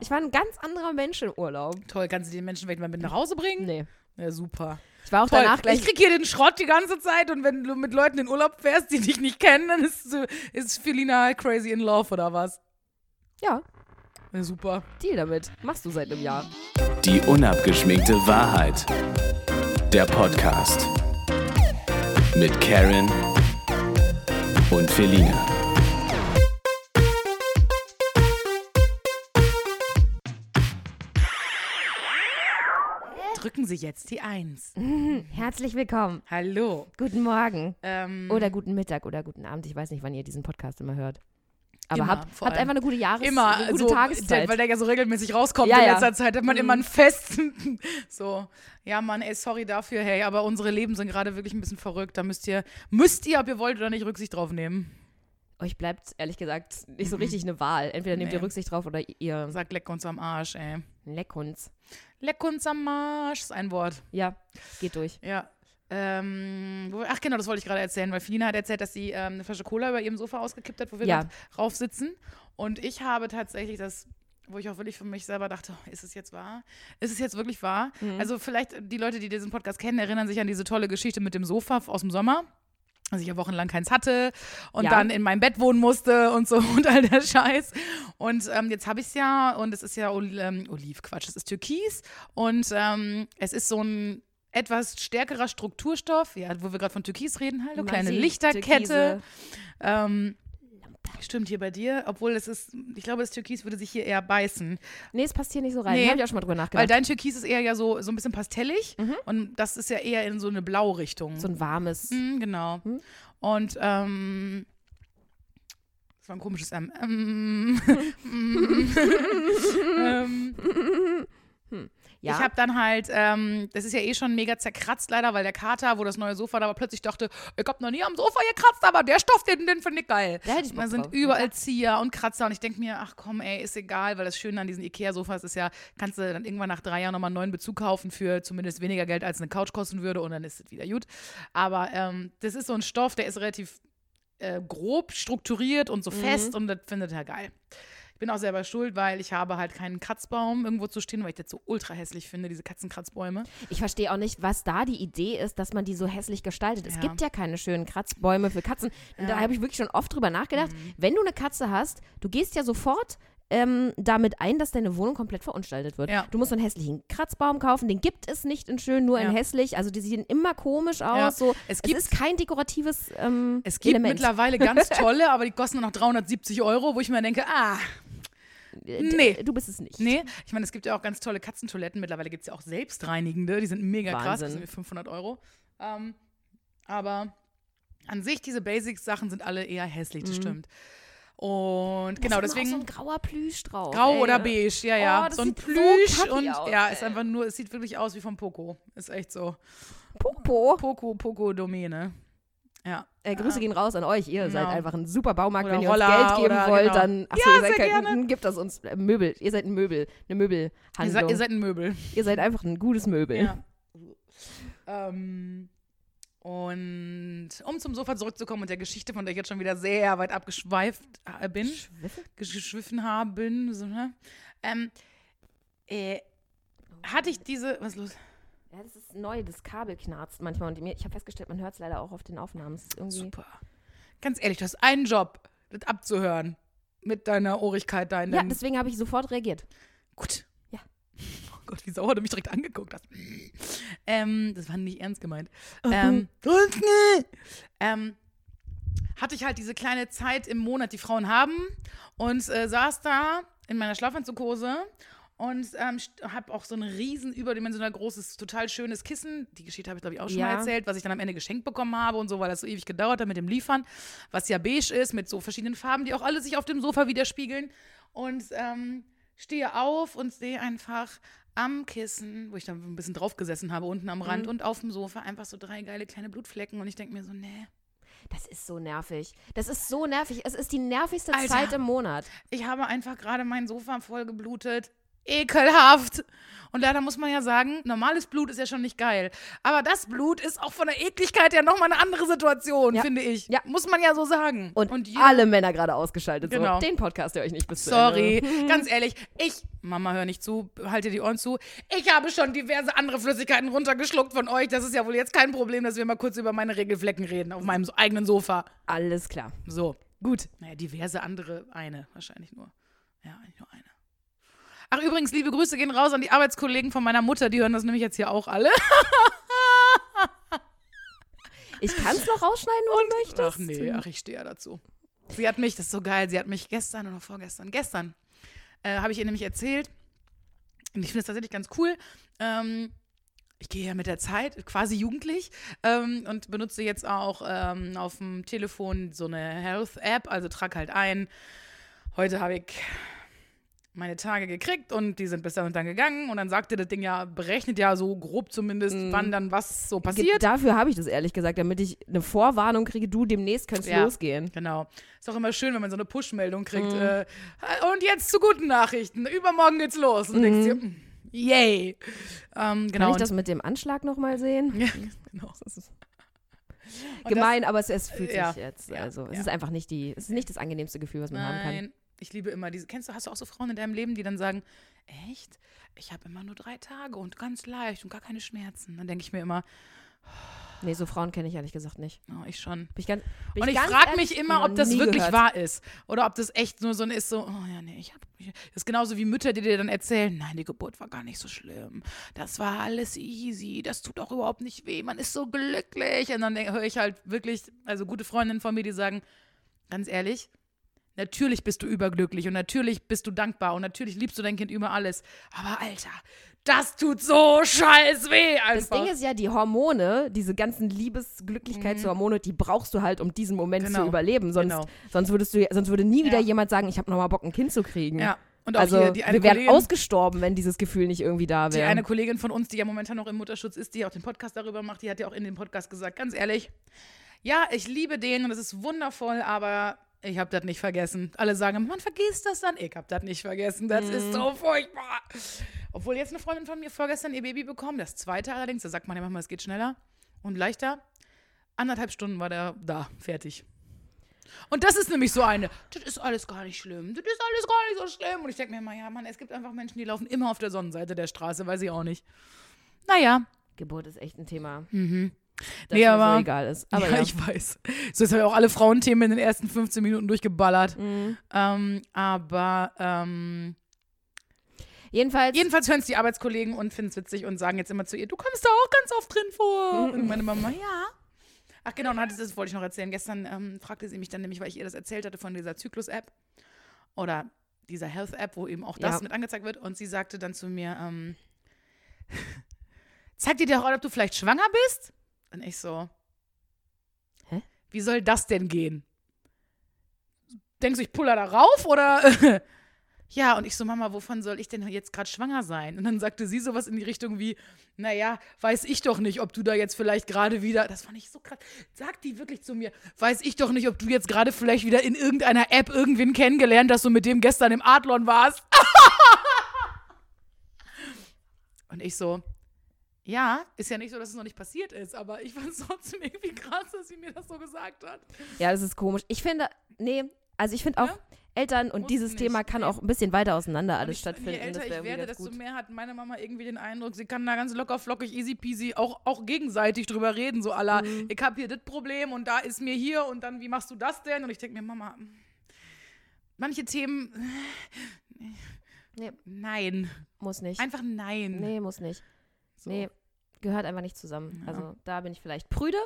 Ich war ein ganz anderer Mensch im Urlaub. Toll, kannst du den Menschen vielleicht mal mit nach Hause bringen? Nee. Ja, super. Ich war auch Toll. danach gleich. Ich krieg hier den Schrott die ganze Zeit und wenn du mit Leuten in Urlaub fährst, die dich nicht kennen, dann ist, ist Felina crazy in love oder was? Ja, Ja, super. Deal damit. Machst du seit einem Jahr. Die unabgeschminkte Wahrheit. Der Podcast. Mit Karen und Felina. Drücken Sie jetzt die Eins. Herzlich willkommen. Hallo. Guten Morgen. Ähm, Oder guten Mittag oder guten Abend. Ich weiß nicht, wann ihr diesen Podcast immer hört. Aber Immer, habt, habt einfach eine gute Jahres immer eine gute so, Tageszeit. weil der ja so regelmäßig rauskommt Ja, in ja. letzter Zeit, hat man Mhm. immer einen festen, so, ja Mann, ey, sorry dafür, hey, aber unsere Leben sind gerade wirklich ein bisschen verrückt, da müsst ihr, müsst ihr, ob ihr wollt oder nicht, Rücksicht drauf nehmen. Euch bleibt ehrlich gesagt nicht so richtig eine Wahl. Entweder nehmt ihr Nee. Rücksicht drauf oder ihr Sagt leck uns am Arsch, ey. leck uns. Leck uns am Arsch, ist ein Wort. Ja, geht durch. Ja. Ähm, wo, ach genau, das wollte ich gerade erzählen, weil Felina hat erzählt, dass sie ähm, eine Flasche Cola über ihrem Sofa ausgekippt hat, wo wir Ja. drauf sitzen. Und ich habe tatsächlich das, wo ich auch wirklich für mich selber dachte, oh, ist es jetzt wahr? Ist es jetzt wirklich wahr? Mhm. Also vielleicht die Leute, die diesen Podcast kennen, erinnern sich an diese tolle Geschichte mit dem Sofa aus dem Sommer. Dass ich ja wochenlang keins hatte und Ja. dann in meinem Bett wohnen musste und so und all der Scheiß. Und ähm, jetzt habe ich es ja und es ist ja Ol ähm, Olivquatsch, es ist Türkis und ähm, es ist so ein etwas stärkerer Strukturstoff, ja, wo wir gerade von Türkis reden, hallo, kleine Lichterkette. Ähm, stimmt hier bei dir, obwohl es ist, ich glaube, das Türkis würde sich hier eher beißen. Nee, es passt hier nicht so rein. Nee. Hab ich auch schon mal drüber Weil nachgedacht. dein Türkis ist eher ja so, so ein bisschen pastellig und das ist ja eher in so eine Blau-Richtung. so ein warmes. Mhm, genau. Hm? Und ähm, das war ein komisches M. Ähm, ähm, Ja. Ich habe dann halt, ähm, das ist ja eh schon mega zerkratzt leider, weil der Kater, wo das neue Sofa da war, plötzlich dachte, ich hab noch nie am Sofa gekratzt, aber der Stoff, den, den finde ich geil. Da ich Da sind drauf. überall Zieher und Kratzer und ich denke mir, ach komm, ey, ist egal, weil das Schöne an diesen Ikea-Sofas ist ja, kannst du dann irgendwann nach drei Jahren nochmal einen neuen Bezug kaufen für zumindest weniger Geld, als eine Couch kosten würde und dann ist es wieder gut. Aber ähm, das ist so ein Stoff, der ist relativ äh, grob strukturiert und so Mhm. fest und das findet er geil. Ich bin auch selber schuld, weil ich habe halt keinen Kratzbaum irgendwo zu stehen, weil ich das so ultra hässlich finde, diese Katzenkratzbäume. Ich verstehe auch nicht, was da die Idee ist, dass man die so hässlich gestaltet. Es Ja. gibt ja keine schönen Kratzbäume für Katzen. Da Ja. Mhm. habe ich wirklich schon oft drüber nachgedacht. Wenn du eine Katze hast, du gehst ja sofort ähm, damit ein, dass deine Wohnung komplett verunstaltet wird. Ja. Du musst so einen hässlichen Kratzbaum kaufen, den gibt es nicht in schön, nur in Ja. hässlich. Also die sehen immer komisch aus. Ja. So. Es Es, gibt- ist kein dekoratives ähm, Es gibt Element. mittlerweile ganz tolle, aber die kosten nur noch 370 Euro, wo ich mir denke, ah, nee. Du bist es nicht. nee. Ich meine, es gibt ja auch ganz tolle Katzentoiletten. Mittlerweile gibt es ja auch selbstreinigende, die sind mega krass, die Wahnsinn. sind wie 500 Euro. Ähm, aber an sich, diese Basics-Sachen sind alle eher hässlich, das stimmt. Und genau, deswegen. So ein grauer Plüsch drauf. Grau ey. oder beige, ja, ja. Oh, so ein so Plüsch kacki und aus, ja, ist einfach nur, es sieht wirklich aus wie vom Poco. Ist echt so. Popo. Poco, Poco-Domäne. Ja. Äh, Grüße gehen raus an euch. Ihr seid Genau. einfach ein super Baumarkt. Oder Wenn ihr Roller uns Geld geben oder- wollt, genau. dann. Achso, Ja, ihr seid kein, gerne. Gibt das uns. Äh, Möbel. Ihr seid ein Möbel. Eine Möbelhandlung. Ihr seid, ihr seid ein Möbel. Ihr seid einfach ein gutes Möbel. Ja. ähm, und um zum Sofa zurückzukommen und der Geschichte, von der ich jetzt schon wieder sehr weit abgeschweift äh, bin, Schwiffe? geschwiffen habe, so, ne? ähm, äh, hatte ich diese, was ist los? Ja, das ist neu. Das Kabel knarzt manchmal. Und ich habe festgestellt, man hört es leider auch auf den Aufnahmen. Super. Ganz ehrlich, du hast einen Job, das abzuhören mit deiner Ohrigkeit da in Ja, deswegen habe ich sofort reagiert. Gut. Ja. Oh Gott, wie sauer du mich direkt angeguckt hast. Ähm, das war nicht ernst gemeint. Mhm. Ähm, ähm, hatte ich halt diese kleine Zeit im Monat, die Frauen haben und äh, saß da in meiner Schlafanzughose und ähm, habe auch so ein riesen überdimensional großes, total schönes Kissen. Die Geschichte habe ich, glaube ich, auch schon Ja. mal erzählt, was ich dann am Ende geschenkt bekommen habe und so, weil das so ewig gedauert hat mit dem Liefern, was ja beige ist, mit so verschiedenen Farben, die auch alle sich auf dem Sofa widerspiegeln. Und ähm, stehe auf und sehe einfach am Kissen, wo ich dann ein bisschen drauf gesessen habe, unten am Rand Mhm. und auf dem Sofa einfach so drei geile kleine Blutflecken und ich denke mir so, nee. Das ist so nervig. Das ist so nervig. Es ist die nervigste Alter. Zeit im Monat. Ich habe einfach gerade mein Sofa voll geblutet. Ekelhaft. Und leider muss man ja sagen, normales Blut ist ja schon nicht geil. Aber das Blut ist auch von der Ekligkeit ja nochmal eine andere Situation, Ja. finde ich. Ja. Muss man ja so sagen. Und, jeder- alle Männer gerade ausgeschaltet. Genau. So. Den Podcast ihr euch nicht bis Sorry, ganz ehrlich, ich, Mama, hör nicht zu, halte die Ohren zu. Ich habe schon diverse andere Flüssigkeiten runtergeschluckt von euch. Das ist ja wohl jetzt kein Problem, dass wir mal kurz über meine Regelflecken reden auf meinem eigenen Sofa. Alles klar. So, gut. Naja, diverse andere, eine wahrscheinlich nur. Ja, eigentlich nur eine. Ach, übrigens, liebe Grüße gehen raus an die Arbeitskollegen von meiner Mutter. Die hören das nämlich jetzt hier auch alle. Ich kann es noch rausschneiden, wenn du möchtest. Ach nee, ach, ich stehe ja dazu. Sie hat mich, das ist so geil, sie hat mich gestern oder vorgestern, gestern, äh, habe ich ihr nämlich erzählt, und ich finde es tatsächlich ganz cool, ähm, ich gehe ja mit der Zeit, quasi jugendlich, ähm, und benutze jetzt auch ähm, auf dem Telefon so eine Health-App, also trag halt ein, heute habe ich meine Tage gekriegt und die sind bis dann und dann gegangen und dann sagte das Ding ja, berechnet ja so grob zumindest, wann dann was so passiert. Dafür habe ich das ehrlich gesagt, damit ich eine Vorwarnung kriege, du demnächst kannst Ja. losgehen. Genau. Ist auch immer schön, wenn man so eine Push-Meldung kriegt. Mhm. Äh, und jetzt zu guten Nachrichten. Übermorgen geht's los. Und du denkst dir, mm, yay. Ähm, genau. Kann ich das mit dem Anschlag nochmal sehen? ja, genau. Das gemein, aber es, es fühlt sich ja, jetzt. also, es ist einfach nicht die, es ist nicht das angenehmste Gefühl, was das, man haben kann. Ich liebe immer diese. Kennst du, hast du auch so Frauen in deinem Leben, die dann sagen, echt? Ich habe immer nur drei Tage und ganz leicht und gar keine Schmerzen. Dann denke ich mir immer, Nee, so Frauen kenne ich ehrlich gesagt nicht. oh, ich schon. Ich ganz, Und ich ganz frage mich immer, ob das wirklich gehört. wahr ist. Oder ob das echt nur so ein ist, so, oh ja, nee, ich hab. Ich, das ist genauso wie Mütter, die dir dann erzählen, nein, die Geburt war gar nicht so schlimm. Das war alles easy, das tut auch überhaupt nicht weh, man ist so glücklich. Und dann höre ich halt wirklich, also gute Freundinnen von mir, die sagen, ganz ehrlich, natürlich bist du überglücklich und natürlich bist du dankbar und natürlich liebst du dein Kind über alles. Aber Alter, das tut so scheiß weh Das einfach. Ding ist ja, die Hormone, diese ganzen Liebesglücklichkeitshormone, die brauchst du halt, um diesen Moment Mhm. Genau. zu überleben. Sonst, Genau. sonst würdest du, sonst würde nie wieder Ja. jemand sagen, ich habe nochmal Bock, ein Kind zu kriegen. ja. Und auch Also hier die eine wir wären Kollegin- ausgestorben, wenn dieses Gefühl nicht irgendwie da Die wäre. eine Kollegin von uns, die ja momentan noch im Mutterschutz ist, die auch den Podcast darüber macht, die hat ja auch in dem Podcast gesagt, ganz ehrlich, ja, ich liebe den und es ist wundervoll, aber ich habe das nicht vergessen. Alle sagen, man vergisst das dann. Ich habe das nicht vergessen. Das ist so furchtbar. Obwohl jetzt eine Freundin von mir vorgestern ihr Baby bekommen, das zweite allerdings, da sagt man ja manchmal, es geht schneller und leichter. Anderthalb Stunden war der da, fertig. Und das ist nämlich so eine, das ist alles gar nicht schlimm, das ist alles gar nicht so schlimm. Und ich denke mir immer, ja, Mann, es gibt einfach Menschen, die laufen immer auf der Sonnenseite der Straße, weiß ich auch nicht. Naja, Geburt ist echt ein Thema. mhm. Das Nee, mir aber- so egal ist. Aber ja, ja, ich weiß. So jetzt habe ich auch alle Frauenthemen in den ersten 15 Minuten durchgeballert. Mhm. Ähm, aber ähm, Jedenfalls, jedenfalls hören es die Arbeitskollegen und finden es witzig und sagen jetzt immer zu ihr, du kommst da auch ganz oft drin vor. Und meine Mama, ja. Ach genau, und hatte, das wollte ich noch erzählen. Gestern ähm, fragte sie mich dann nämlich, weil ich ihr das erzählt hatte von dieser Zyklus-App oder dieser Health-App, wo eben auch das Ja. mit angezeigt wird. Und sie sagte dann zu mir, ähm, zeig dir doch auch, ob du vielleicht schwanger bist? Und ich so, Hä? wie soll das denn gehen? Denkst du, ich puller da rauf oder? ja, und ich so, Mama, wovon soll ich denn jetzt gerade schwanger sein? Und dann sagte sie sowas in die Richtung wie, naja, weiß ich doch nicht, ob du da jetzt vielleicht gerade wieder, das fand ich so krass, sagt die wirklich zu mir, weiß ich doch nicht, ob du jetzt gerade vielleicht wieder in irgendeiner App irgendwen kennengelernt hast und mit dem gestern im Adlon warst. und ich so, ja, ist ja nicht so, dass es noch nicht passiert ist, aber ich fand es trotzdem irgendwie krass, dass sie mir das so gesagt hat. ja, das ist komisch. Ich finde, nee, also ich finde auch, Ja? Eltern und Muss dieses nicht. Thema kann auch ein bisschen weiter auseinander alles ich, stattfinden. Je älter ich werde, desto gut. mehr hat meine Mama irgendwie den Eindruck, sie kann da ganz locker flockig, easy peasy auch, auch gegenseitig drüber reden. So aller, Mhm. ich habe hier das Problem und da ist mir hier und dann, wie machst du das denn? Und ich denke mir, Mama, manche Themen, Nee, nein. muss nicht. Einfach nein. Nee, muss nicht. So. Nee, gehört einfach nicht zusammen. Ja. Also da bin ich vielleicht prüde.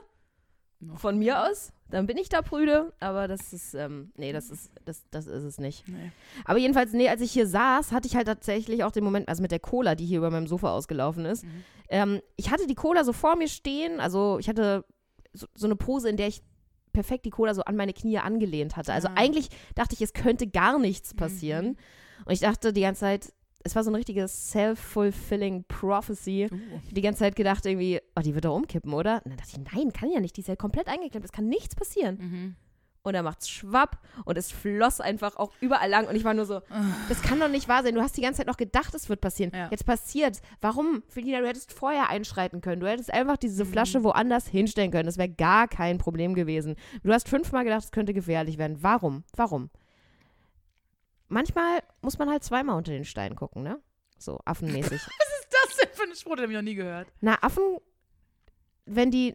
Noch. Von mir aus. Dann bin ich da prüde. Aber das ist, ähm, nee, das ist, das, das ist es nicht. Nee. Aber jedenfalls, nee, als ich hier saß, hatte ich halt tatsächlich auch den Moment, also mit der Cola, die hier über meinem Sofa ausgelaufen ist. Mhm. Ähm, ich hatte die Cola so vor mir stehen. Also ich hatte so, so eine Pose, in der ich perfekt die Cola so an meine Knie angelehnt hatte. Also Ah. eigentlich dachte ich, es könnte gar nichts passieren. Mhm. Und ich dachte die ganze Zeit, es war so eine richtige self-fulfilling prophecy. Uh. Die ganze Zeit gedacht irgendwie, oh, die wird doch umkippen, oder? Und dann dachte ich, nein, kann ja nicht. Die ist ja komplett eingeklemmt. Es kann nichts passieren. Mhm. und dann macht's schwapp und es floss einfach auch überall lang und ich war nur so, das kann doch nicht wahr sein. Du hast die ganze Zeit noch gedacht, es wird passieren. Ja. Jetzt passiert's. Warum? Felina, du hättest vorher einschreiten können. Du hättest einfach diese Mhm. Flasche woanders hinstellen können. Das wäre gar kein Problem gewesen. Du hast fünfmal gedacht, es könnte gefährlich werden. Warum? Warum? Manchmal muss man halt zweimal unter den Stein gucken, ne? So, affenmäßig. Was ist das denn für ein Spruch, den habe ich noch nie gehört? Na, Affen, wenn die,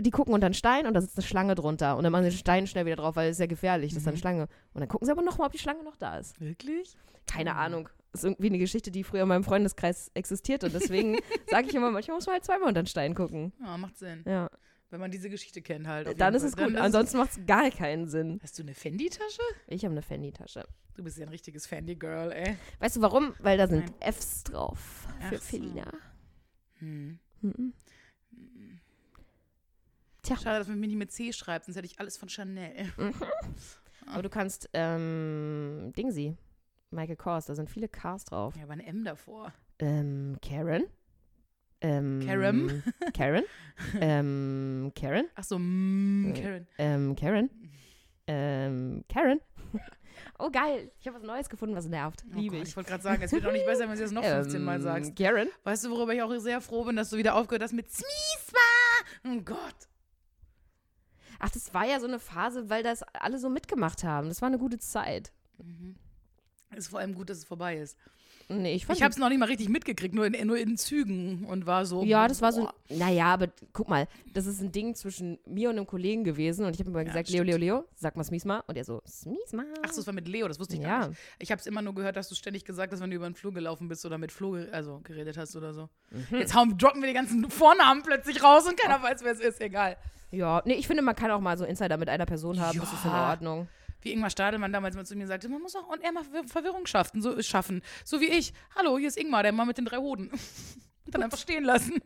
die gucken unter den Stein und da sitzt eine Schlange drunter und dann machen sie den Stein schnell wieder drauf, weil es ist ja gefährlich, das ist eine Mhm. Schlange. Und dann gucken sie aber nochmal, ob die Schlange noch da ist. Wirklich? Keine Mhm. Ahnung. Das ist irgendwie eine Geschichte, die früher in meinem Freundeskreis existierte. Und deswegen sage ich immer, manchmal muss man halt zweimal unter den Stein gucken. Ja, macht Sinn. Ja. Wenn man diese Geschichte kennt halt. Dann ist es gut. Dann Ansonsten macht es gar keinen Sinn. Hast du eine Fendi-Tasche? Ich habe eine Fendi-Tasche. Du bist ja ein richtiges Fendi-Girl, ey. Weißt du warum? Weil da sind Nein. Fs drauf für Ach so. Felina. Hm. Mhm. Tja. Schade, dass man mir nicht mit C schreibt, sonst hätte ich alles von Chanel. Aber du kannst, ähm, Dingsy, Michael Kors, da sind viele Cars drauf. Ja, aber ein M davor. Ähm, Karen. Ähm, Karen? Karen. ähm, Karen. Ach so, mm, Äh, Karen. Ähm, Karen. Ähm, Karen. oh, geil. Ich habe was Neues gefunden, was nervt. Oh Liebe Gott, ich. ich wollte gerade sagen, es wird auch nicht besser, wenn du das noch 15 Mal Ähm, sagst. Karen. Weißt du, worüber ich auch sehr froh bin, dass du wieder aufgehört hast mit Smiesma? Oh Gott. Ach, das war ja so eine Phase, weil das alle so mitgemacht haben. Das war eine gute Zeit. Mhm. Ist vor allem gut, dass es vorbei ist. Nee, ich fand Ich habe es noch nicht mal richtig mitgekriegt, nur in, nur in Zügen und war so. Ja, das war so. boah. Naja, aber guck mal, das ist ein Ding zwischen mir und einem Kollegen gewesen und ich habe ihm mal Ja, gesagt, das Leo, stimmt. Leo, Leo, sag mal Smiesma. Und er so, Smiesma. Ach so, es war mit Leo, das wusste ich gar Ja. nicht. Ich habe es immer nur gehört, dass du ständig gesagt hast, wenn du über den Flur gelaufen bist oder mit Flo also geredet hast oder so. Mhm. Jetzt hauen, droppen wir die ganzen Vornamen plötzlich raus und keiner weiß, wer es ist. Egal. Ja, nee, ich finde, man kann auch mal so Insider mit einer Person haben, das ist in Ja. Ordnung. Wie Ingmar Stadelmann damals mal zu mir sagte, man muss auch und er mal Verwir- Verwirrung schaffen, so, schaffen. So wie ich. Hallo, hier ist Ingmar, der Mann mit den drei Hoden. Und dann einfach stehen lassen.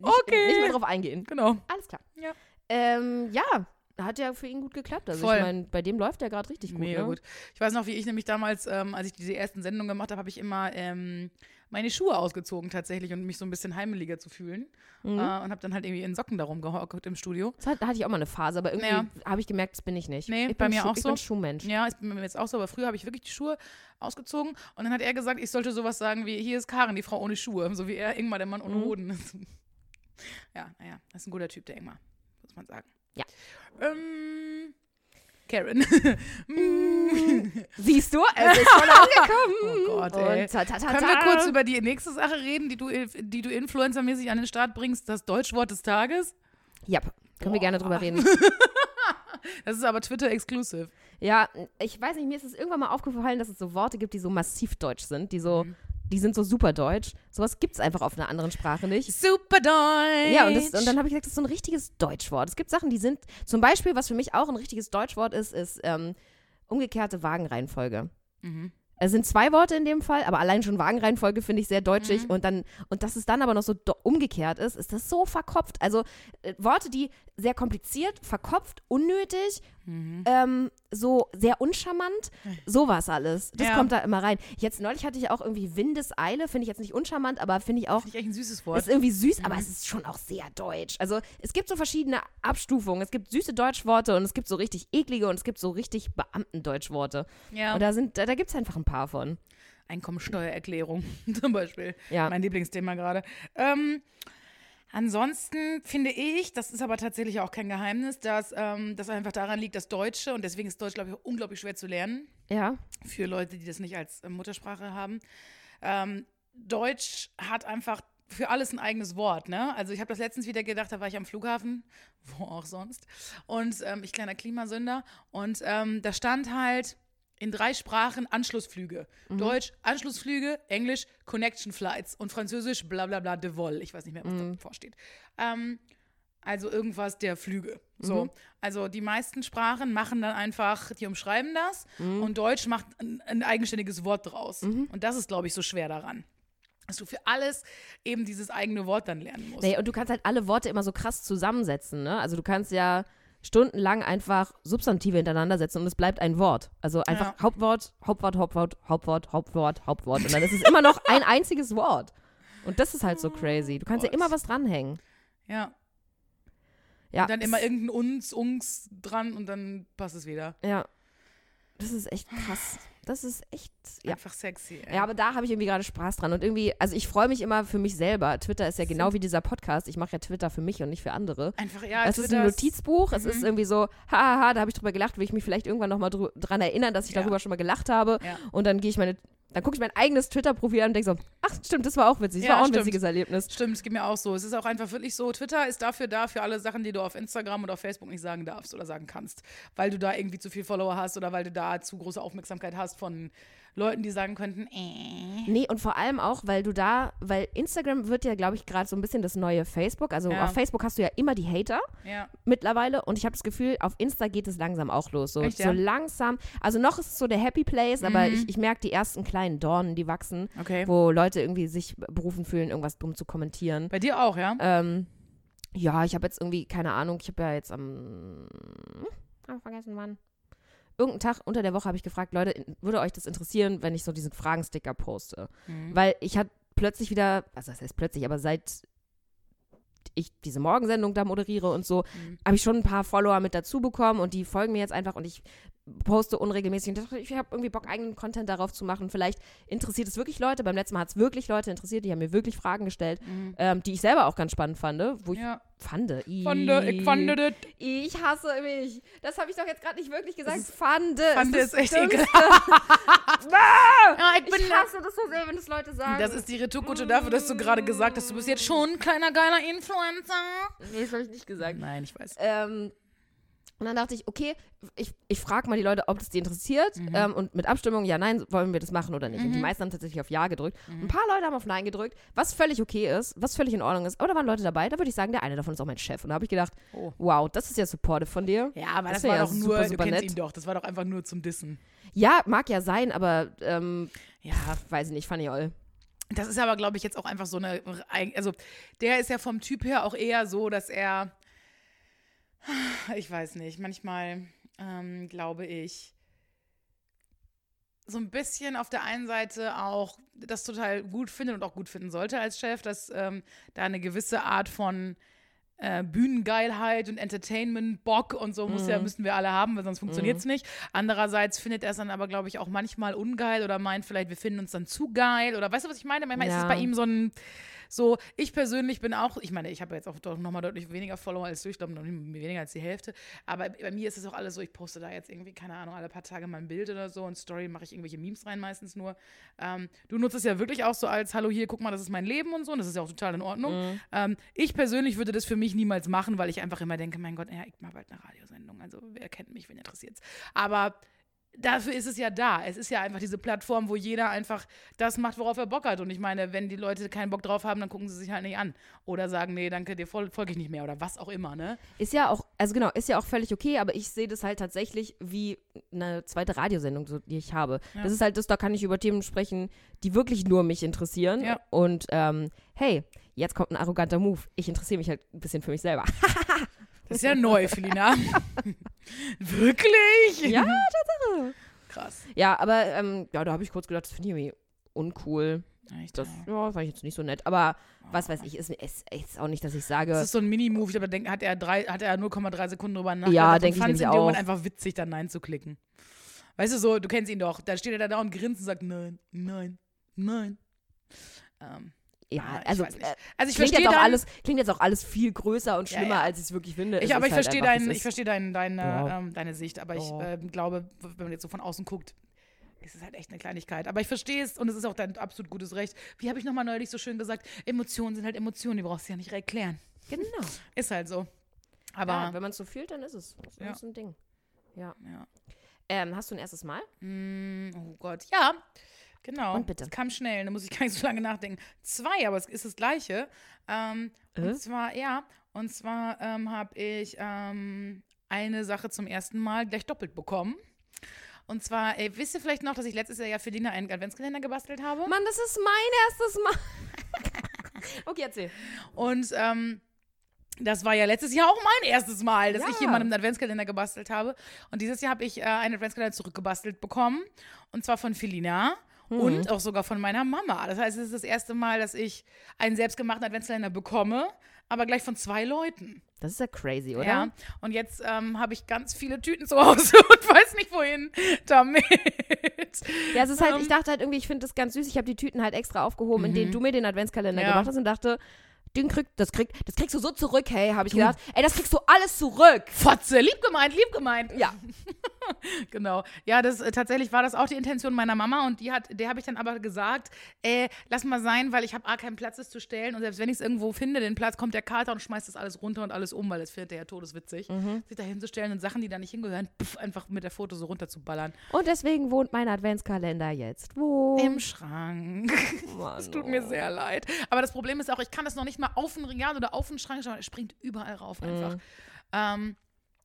Okay. Nicht mehr drauf eingehen. Genau. Alles klar. Ja. Ähm, ja, hat ja für ihn gut geklappt. Also Voll. ich meine, bei dem läuft der gerade richtig gut. Mega ne? gut. Ich weiß noch, wie ich nämlich damals, ähm, als ich diese ersten Sendungen gemacht habe, habe ich immer ähm, meine Schuhe ausgezogen tatsächlich und mich so ein bisschen heimeliger zu fühlen. Mhm. Äh, und habe dann halt irgendwie in Socken darum gehockt im Studio. Das da hatte ich auch mal eine Phase, aber irgendwie Ja. habe ich gemerkt, das bin ich nicht. Nee, ich bei bin mir Schuh, auch ich so. bin Schuhmensch. Ja, ist bei mir jetzt auch so, aber früher habe ich wirklich die Schuhe ausgezogen und dann hat er gesagt, ich sollte sowas sagen wie, hier ist Karen, die Frau ohne Schuhe, so wie er, Ingmar, der Mann ohne Mhm. Hoden. ja, naja, das ist ein guter Typ, der Ingmar, muss man sagen. Ja. Ähm, Karen. Siehst du, es ist schon angekommen. Oh Gott, ey. Und ta, ta, ta, Können wir kurz über die nächste Sache reden, die du, die du influencermäßig an den Start bringst, das Deutschwort des Tages? Ja, können wir gerne drüber reden. Das ist aber Twitter-exclusive. Ja, ich weiß nicht, mir ist es irgendwann mal aufgefallen, dass es so Worte gibt, die so massiv deutsch sind, die so, Mhm. Die sind so super deutsch. Sowas gibt es einfach auf einer anderen Sprache nicht. Super Deutsch! Ja, und, das, und dann habe ich gesagt, das ist so ein richtiges Deutschwort. Es gibt Sachen, die sind, zum Beispiel, was für mich auch ein richtiges Deutschwort ist, ist ähm, umgekehrte Wagenreihenfolge. Mhm. Es sind zwei Worte in dem Fall, aber allein schon Wagenreihenfolge finde ich sehr deutschig. Mhm. Und dann, und dass es dann aber noch so umgekehrt ist, ist das so verkopft. Also äh, Worte, die sehr kompliziert, verkopft, unnötig, Mhm. ähm, so sehr uncharmant, sowas alles. Das Ja. kommt da immer rein. Jetzt neulich hatte ich auch irgendwie Windeseile, finde ich jetzt nicht uncharmant, aber finde ich auch Finde ich echt ein süßes Wort. ist irgendwie süß, aber Mhm. es ist schon auch sehr deutsch. Also es gibt so verschiedene Abstufungen. Es gibt süße Deutschworte und es gibt so richtig eklige und es gibt so richtig Beamtendeutschworte. ja. Und da, sind, da, da gibt es einfach ein paar von. Einkommensteuererklärung zum Beispiel. Ja. Mein Lieblingsthema gerade. Ähm, ansonsten finde ich, das ist aber tatsächlich auch kein Geheimnis, dass ähm, das einfach daran liegt, dass Deutsche, und deswegen ist Deutsch, glaube ich, unglaublich schwer zu lernen, Ja. für Leute, die das nicht als äh, Muttersprache haben. Ähm, Deutsch hat einfach für alles ein eigenes Wort, ne? Also ich habe das letztens wieder gedacht, da war ich am Flughafen, wo auch sonst, und ähm, ich kleiner Klimasünder, und ähm, da stand halt in drei Sprachen Anschlussflüge. Deutsch, Anschlussflüge, Englisch, Connection Flights und Französisch, bla bla bla, de vol. Ich weiß nicht mehr, was da vorsteht. Ähm, also irgendwas der Flüge. So. Also die meisten Sprachen machen dann einfach, die umschreiben das und Deutsch macht ein, ein eigenständiges Wort draus. Und das ist, glaube ich, so schwer daran. Dass du für alles eben dieses eigene Wort dann lernen musst. Nee, und du kannst halt alle Worte immer so krass zusammensetzen, ne? Also du kannst ja stundenlang einfach Substantive hintereinander setzen und es bleibt ein Wort. Also einfach Ja. Hauptwort, Hauptwort, Hauptwort, Hauptwort, Hauptwort, Hauptwort. Und dann ist es immer noch ein einziges Wort. Und das ist halt so crazy. Du kannst ja Gott. immer was dranhängen. Ja. Ja, Und dann immer irgendein Uns, Ungs dran und dann passt es wieder. Ja. Das ist echt krass. Das ist echt, ja. Einfach sexy. Ey. Ja, aber da habe ich irgendwie gerade Spaß dran. Und irgendwie, also ich freue mich immer für mich selber. Twitter ist ja genau wie dieser Podcast. Ich mache ja Twitter für mich und nicht für andere. Einfach, ja, es ist ein Notizbuch. Es Mhm. ist irgendwie so, hahaha, da habe ich drüber gelacht, will ich mich vielleicht irgendwann nochmal dran erinnern, dass ich Ja. darüber schon mal gelacht habe. Ja. Und dann gehe ich meine, dann gucke ich mein eigenes Twitter-Profil an und denke so, ach stimmt, das war auch witzig. Das Ja, war auch ein stimmt. witziges Erlebnis. Stimmt, es geht mir auch so. Es ist auch einfach wirklich so, Twitter ist dafür da, für alle Sachen, die du auf Instagram oder auf Facebook nicht sagen darfst oder sagen kannst. Weil du da irgendwie zu viel Follower hast oder weil du da zu große Aufmerksamkeit hast von Leuten, die sagen könnten, äh. Nee, und vor allem auch, weil du da, weil Instagram wird ja, glaube ich, gerade so ein bisschen das neue Facebook. Also Ja. auf Facebook hast du ja immer die Hater Ja. mittlerweile und ich habe das Gefühl, auf Insta geht es langsam auch los. So, Echt, so ja? langsam. Also noch ist es so der Happy Place, aber Mhm. ich, ich merke die ersten kleinen Dornen, die wachsen, Okay. wo Leute irgendwie sich berufen fühlen, irgendwas dumm zu kommentieren. Bei dir auch, ja? Ähm, ja, ich habe jetzt irgendwie, keine Ahnung, ich habe ja jetzt am, hab vergessen wann. Irgendeinen Tag unter der Woche habe ich gefragt, Leute, würde euch das interessieren, wenn ich so diesen Fragensticker poste? Mhm. Weil ich hatte plötzlich wieder, also das heißt plötzlich, aber seit ich diese Morgensendung da moderiere und so, Mhm. habe ich schon ein paar Follower mit dazu bekommen und die folgen mir jetzt einfach und ich poste unregelmäßig und dachte, ich habe irgendwie Bock, eigenen Content darauf zu machen. Vielleicht interessiert es wirklich Leute. Beim letzten Mal hat es wirklich Leute interessiert, die haben mir wirklich Fragen gestellt, Mhm. ähm, die ich selber auch ganz spannend fand, wo ich Ja. fand. Fande, ich fand das. Ich hasse mich. Das habe ich doch jetzt gerade nicht wirklich gesagt. Fande. Fande es ist echt das Dümmste. Ja, ich bin Ich hasse das so sehr, wenn das Leute sagen. Das ist die Retourkutsche dafür, dass du gerade gesagt hast, du bist jetzt schon ein kleiner geiler Influencer. nee, das habe ich nicht gesagt. Nein, ich weiß. Ähm, und dann dachte ich, okay, ich, ich frage mal die Leute, ob das die interessiert. Mhm. Ähm, und mit Abstimmung, ja, nein, wollen wir das machen oder nicht. Und die meisten haben tatsächlich auf Ja gedrückt. Mhm. Ein paar Leute haben auf Nein gedrückt, was völlig okay ist, was völlig in Ordnung ist. Aber da waren Leute dabei, da würde ich sagen, der eine davon ist auch mein Chef. Und da habe ich gedacht, Oh. wow, das ist ja supportive von dir. Ja, aber das, Das war ja doch super, nur, super nett. ihn doch, das war doch einfach nur zum Dissen. Ja, mag ja sein, aber ähm, Ja, weiß ich nicht, funny all. das ist aber, glaube ich, jetzt auch einfach so eine, also der ist ja vom Typ her auch eher so, dass er, ich weiß nicht, manchmal ähm, glaube ich, so ein bisschen auf der einen Seite auch das total gut findet und auch gut finden sollte als Chef, dass ähm, da eine gewisse Art von äh, Bühnengeilheit und Entertainment, Bock und so muss ja, müssen wir alle haben, weil sonst funktioniert es nicht. Andererseits findet er es dann aber, glaube ich, auch manchmal ungeil oder meint vielleicht, wir finden uns dann zu geil oder weißt du, was ich meine? Manchmal ist es Ja. bei ihm so ein, so, ich persönlich bin auch, ich meine, ich habe jetzt auch doch nochmal deutlich weniger Follower als du, ich glaube noch nicht weniger als die Hälfte, aber bei mir ist es auch alles so, ich poste da jetzt irgendwie, keine Ahnung, alle paar Tage mal ein Bild oder so und Story mache ich irgendwelche Memes rein meistens nur. Ähm, du nutzt es ja wirklich auch so als, hallo hier, guck mal, das ist mein Leben und so und das ist ja auch total in Ordnung. Ähm, ich persönlich würde das für mich niemals machen, weil ich einfach immer denke, mein Gott, ja, ich mache bald eine Radiosendung, also wer kennt mich, wen interessiert's. Aber dafür ist es ja da. Es ist ja einfach diese Plattform, wo jeder einfach das macht, worauf er Bock hat. Und ich meine, wenn die Leute keinen Bock drauf haben, dann gucken sie sich halt nicht an. Oder sagen, nee, danke, dir fol folge ich nicht mehr oder was auch immer, ne? Ist ja auch, also genau, ist ja auch völlig okay, aber ich sehe das halt tatsächlich wie eine zweite Radiosendung, die ich habe. Ja. Das ist halt das, da kann ich über Themen sprechen, die wirklich nur mich interessieren. Ja. Und ähm, hey, jetzt kommt ein arroganter Move. Ich interessiere mich halt ein bisschen für mich selber. Das ist ja neu, Felina. Wirklich? ja, Tatsache. Krass. Ja, aber ähm, ja, da habe ich kurz gedacht, das finde ich irgendwie uncool. Echt, Das ja. fand ich jetzt nicht so nett. Aber was weiß ich, ist, ist, ist auch nicht, dass ich sage. Das ist so ein Mini-Move. Da denk- hat er, drei- hat er 0,3 Sekunden drüber nachgedacht. Ja, und denk ich nämlich auch. einfach witzig, dann Nein zu klicken. Weißt du so, du kennst ihn doch. Da steht er da und grinst und sagt Nein, nein, nein. Ähm, ja, ah, ich also äh, also ich klingt, verstehe jetzt auch alles, klingt jetzt auch alles viel größer und Ja, schlimmer, ja. als ich es wirklich finde. Ich, Es aber ich halt verstehe dein, ich verstehe dein, deine, Ja. ähm, deine Sicht, aber ich Ja. ähm, glaube, wenn man jetzt so von außen guckt, ist es halt echt eine Kleinigkeit. Aber ich verstehe es und es ist auch dein absolut gutes Recht. Wie habe ich nochmal neulich so schön gesagt, Emotionen sind halt Emotionen, die brauchst du ja nicht erklären. Genau. Ist halt so. Aber ja, wenn man es so fühlt, dann ist es. Das Ja. ist ein Ding. Ja. ja. Ähm, hast du ein erstes Mal? Mm, oh Gott, ja. Genau. Und bitte. Es kam schnell, da muss ich gar nicht so lange nachdenken. Zwei, aber es ist das Gleiche. Ähm, Äh? Und zwar, ja, und zwar ähm, habe ich ähm, eine Sache zum ersten Mal gleich doppelt bekommen. Und zwar, ey, wisst ihr vielleicht noch, dass ich letztes Jahr ja für Dina einen Adventskalender gebastelt habe? Mann, das ist mein erstes Mal. okay, erzähl. Und ähm, das war ja letztes Jahr auch mein erstes Mal, dass Ja. ich jemandem einen Adventskalender gebastelt habe. Und dieses Jahr habe ich äh, einen Adventskalender zurückgebastelt bekommen. Und zwar von Felina. Und auch sogar von meiner Mama. Das heißt, es ist das erste Mal, dass ich einen selbstgemachten Adventskalender bekomme, aber gleich von zwei Leuten. Das ist ja crazy, oder? Ja, und jetzt ähm, habe ich ganz viele Tüten zu Hause und weiß nicht, wohin damit. Ja, es ist halt, Ähm. ich dachte halt irgendwie, ich finde das ganz süß. Ich habe die Tüten halt extra aufgehoben, in denen du mir den Adventskalender Mhm. Ja. gemacht hast und dachte, den krieg, das, krieg, das kriegst du so zurück, hey, habe ich gedacht. Ey, das kriegst du alles zurück. Fotze, lieb gemeint, lieb gemeint. Ja. Genau. Ja, das äh, tatsächlich war das auch die Intention meiner Mama und die hat, der habe ich dann aber gesagt, äh, lass mal sein, weil ich habe A keinen Platz, es zu stellen und selbst wenn ich es irgendwo finde, den Platz, kommt der Kater und schmeißt das alles runter und alles um, weil das findet der ja todeswitzig, sich da hinzustellen und Sachen, die da nicht hingehören, pff, einfach mit der Foto so runterzuballern. Und deswegen wohnt mein Adventskalender jetzt. Wo? Im Schrank. Es tut mir sehr leid. Aber das Problem ist auch, ich kann das noch nicht mal auf ein Regal oder auf den Schrank schauen. Es springt überall rauf einfach. Mhm. Ähm,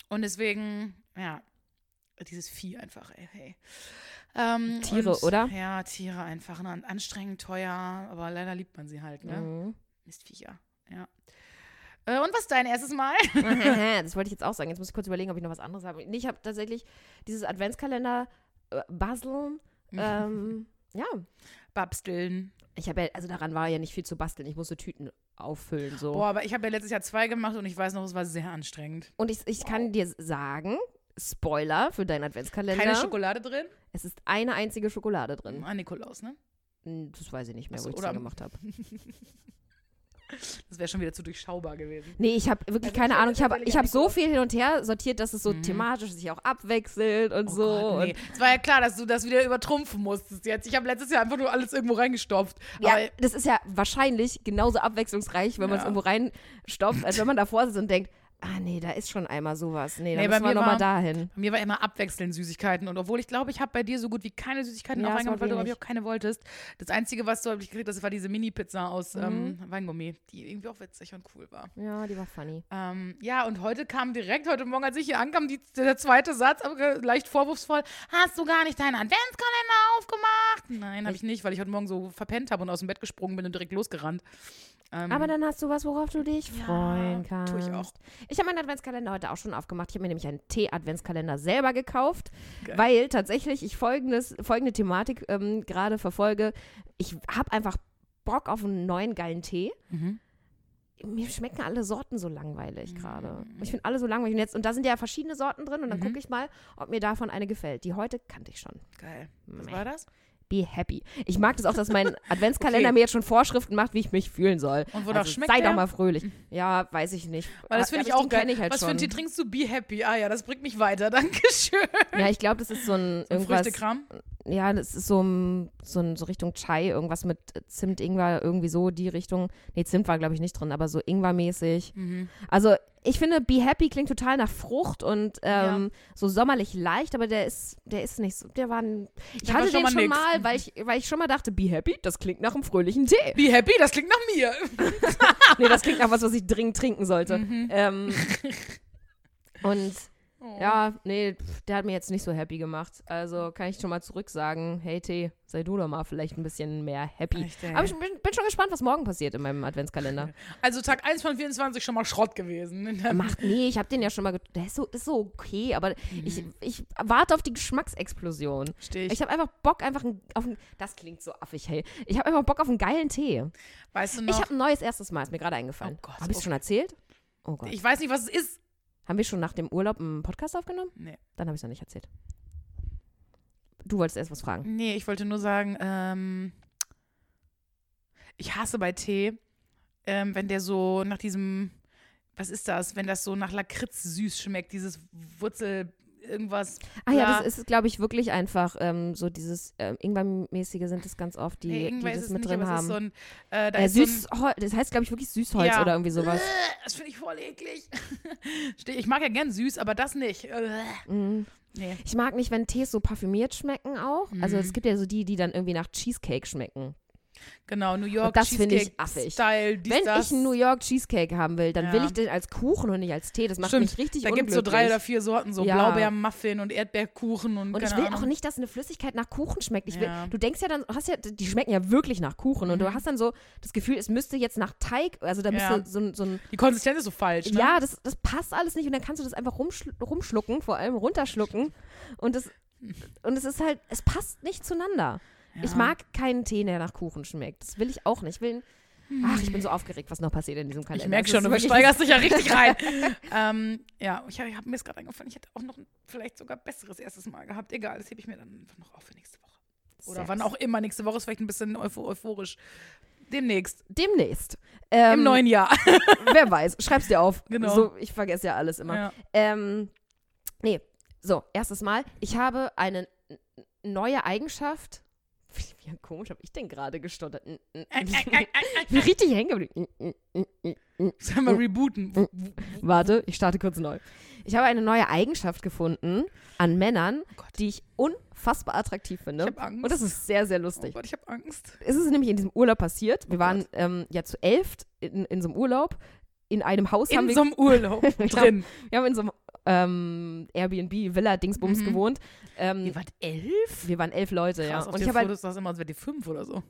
und deswegen, ja, dieses Vieh einfach, ey, hey. Ähm, Tiere, und, oder? Ja, Tiere einfach. Ne? Anstrengend, teuer, aber leider liebt man sie halt, ne? Mhm. Mistviecher, ja. Äh, und was ist dein erstes Mal? das wollte ich jetzt auch sagen. Jetzt muss ich kurz überlegen, ob ich noch was anderes habe. Nee, ich habe tatsächlich dieses Adventskalender äh, basteln. Ähm, ja. Babsteln. Ich habe ja, also daran war ja nicht viel zu basteln. Ich musste Tüten auffüllen. So. Boah, aber ich habe ja letztes Jahr zwei gemacht und ich weiß noch, es war sehr anstrengend. Und ich, ich kann dir sagen, Spoiler für deinen Adventskalender. Keine Schokolade drin? Es ist eine einzige Schokolade drin. Ah, Nikolaus, ne? Hm, Das weiß ich nicht mehr, Ach wo ich dann gemacht habe. Das wäre schon wieder zu durchschaubar gewesen. Nee, ich habe wirklich Also keine Ahnung. Ich habe ich hab an so viel hin und her sortiert, dass es so Mhm. thematisch sich auch abwechselt und Oh so. Gott, nee. Es war ja klar, dass du das wieder übertrumpfen musstest jetzt. Ich habe letztes Jahr einfach nur alles irgendwo reingestopft. ja, Aber das ist ja wahrscheinlich genauso abwechslungsreich, wenn man es Ja. irgendwo reinstopft, als wenn man davor sitzt und denkt, ah nee, da ist schon einmal sowas. Nee, da Nee, müssen wir nochmal dahin. bei mir war immer abwechselnd Süßigkeiten. Und obwohl ich glaube, ich habe bei dir so gut wie keine Süßigkeiten Ja, auch reingemacht, weil du, glaube ich, auch keine wolltest. Das Einzige, was du ich gekriegt hast, war diese Mini-Pizza aus Mhm. ähm, Weingummi, die irgendwie auch witzig und cool war. Ja, die war funny. Ähm, ja, und heute kam direkt, heute Morgen, als ich hier ankam, die, der zweite Satz, aber leicht vorwurfsvoll, hast du gar nicht deinen Adventskalender aufgemacht? Nein, habe ich nicht, weil ich heute Morgen so verpennt habe und aus dem Bett gesprungen bin und direkt losgerannt. Ähm, Aber dann hast du was, worauf du dich Ja, freuen kannst. tue ich auch. Ich habe meinen Adventskalender heute auch schon aufgemacht. Ich habe mir nämlich einen Tee-Adventskalender selber gekauft, Geil. weil tatsächlich ich folgendes, folgende Thematik ähm, gerade verfolge. Ich habe einfach Bock auf einen neuen geilen Tee. Mhm. Mir schmecken alle Sorten so langweilig gerade. Mm. Ich finde alle so langweilig. Und, jetzt, und da sind ja verschiedene Sorten drin und dann Mhm. gucke ich mal, ob mir davon eine gefällt. Die heute kannte ich schon. Geil. Was war das? Be happy. Ich mag das auch, dass mein Adventskalender Okay. mir jetzt schon Vorschriften macht, wie ich mich fühlen soll. Und wonach also, schmeckt sei der? doch mal fröhlich. Ja, weiß ich nicht. Weil das Aber finde ich auch geil. Ich halt Was schon. für einen Tee trinkst du? Be happy. Ah ja, das bringt mich weiter. Dankeschön. Ja, ich glaube, das ist so ein So ein irgendwas. Früchtekram. Ja, das ist so, ein- so, so Richtung Chai, irgendwas mit Zimt, Ingwer, irgendwie so die Richtung. Nee, Zimt war, glaube ich, nicht drin, aber so Ingwer-mäßig. Mhm. Also, ich finde, Be Happy klingt total nach Frucht und ähm, so sommerlich leicht, aber der ist, der ist nicht so. Der war ein, Ich Der hatte schon den mal schon nix. mal, weil ich, weil ich schon mal dachte, Be Happy, das klingt nach einem fröhlichen Tee. Be happy, das klingt nach mir. nee, das klingt nach was, was ich dringend trinken sollte. Mhm. Ähm, und Oh. ja, nee, pf, der hat mir jetzt nicht so happy gemacht. Also kann ich schon mal zurück sagen, hey T, sei du doch mal vielleicht ein bisschen mehr happy. Echt. Aber ich bin, bin schon gespannt, was morgen passiert in meinem Adventskalender. Also Tag 1 von 24 schon mal Schrott gewesen. Macht, nee, ich habe den ja schon mal, der ist so, ist so okay, aber Mhm. ich, ich warte auf die Geschmacksexplosion. Steh ich. Ich habe einfach Bock einfach ein, auf ein, das klingt so affig, hey. Ich habe einfach Bock auf einen geilen Tee. Weißt du Ich noch? habe ein neues erstes Mal, ist mir gerade eingefallen. Oh Gott, habe ich es okay. schon erzählt? Oh Gott. Ich weiß nicht, was es ist. Haben wir schon nach dem Urlaub einen Podcast aufgenommen? Nee. Dann habe ich es noch nicht erzählt. Du wolltest erst was fragen. Nee, ich wollte nur sagen, ähm, ich hasse bei Tee, ähm, wenn der so nach diesem, was ist das, wenn das so nach Lakritz süß schmeckt, dieses Wurzel, irgendwas. Ah ja, das ist, glaube ich, wirklich einfach ähm, so dieses ähm, Ingwer-mäßige sind es ganz oft, die, nee, die das mit nicht, drin haben. so ein, äh, da äh, so ein, das heißt, glaube ich, wirklich Süßholz Ja. oder irgendwie sowas. Das finde ich voll eklig. Ich mag ja gern süß, aber das nicht. Äh, Mhm. Nee. Ich mag nicht, wenn Tees so parfümiert schmecken auch. Also Mhm. es gibt ja so die, die dann irgendwie nach Cheesecake schmecken. Genau, New York Und das finde ich Cheesecake affig. Style, dies, wenn das. ich einen New York Cheesecake haben will, dann will Ja. ich den als Kuchen und nicht als Tee. Das macht Stimmt, mich richtig Da gibt es so drei oder vier Sorten, so Ja. Blaubeermuffin und Erdbeerkuchen und, Und ich will Ahnung. auch nicht, dass eine Flüssigkeit nach Kuchen schmeckt. Ich will, Ja. Du denkst ja dann, hast ja, die schmecken ja wirklich nach Kuchen und du Mhm. hast dann so das Gefühl, es müsste jetzt nach Teig, also da Ja. müsste so, ein- so ein, Die Konsistenz ist so falsch, ne? ja, das, das passt alles nicht und dann kannst du das einfach rumschl rumschlucken, vor allem runterschlucken und das, und es ist halt, es passt nicht zueinander. Ich Ja. mag keinen Tee, der nach Kuchen schmeckt. Das will ich auch nicht. Ich will, ach, ich bin so aufgeregt, was noch passiert in diesem Kalender. Ich merke schon, du steigerst dich ja richtig rein. ähm, ja, ich habe hab mir jetzt gerade eingefallen, ich hätte auch noch ein vielleicht sogar besseres erstes Mal gehabt. Egal, das hebe ich mir dann einfach noch auf für nächste Woche. Oder Sehr wann auch immer. Nächste Woche ist vielleicht ein bisschen eupho euphorisch. Demnächst. Demnächst. Ähm, Im neuen Jahr. Wer weiß, schreib's dir auf. Genau. So, ich vergesse ja alles immer. Ja. Ähm, nee, so, erstes Mal. Ich habe eine neue Eigenschaft. Wie, komisch habe ich denn gerade gestottert? Richtig hängen geblieben. Sollen wir rebooten? Warte, ich starte kurz neu. Ich habe eine neue Eigenschaft gefunden an Männern, Oh die ich unfassbar attraktiv finde. Ich hab Angst. Und das ist sehr, sehr Oh lustig. Gott, ich habe Angst. Es ist nämlich in diesem Urlaub passiert. Wir Oh waren ähm, ja zu elf in, in so einem Urlaub. In einem Haus haben In wir so einem Urlaub drin. Wir haben in so einem ähm, Airbnb, Villa, Dingsbums Mhm. gewohnt. Ähm, Ihr wart elf? wir waren elf Leute, ja. Krass, auf Und ich habe halt, es immer, als wäre die fünf oder so.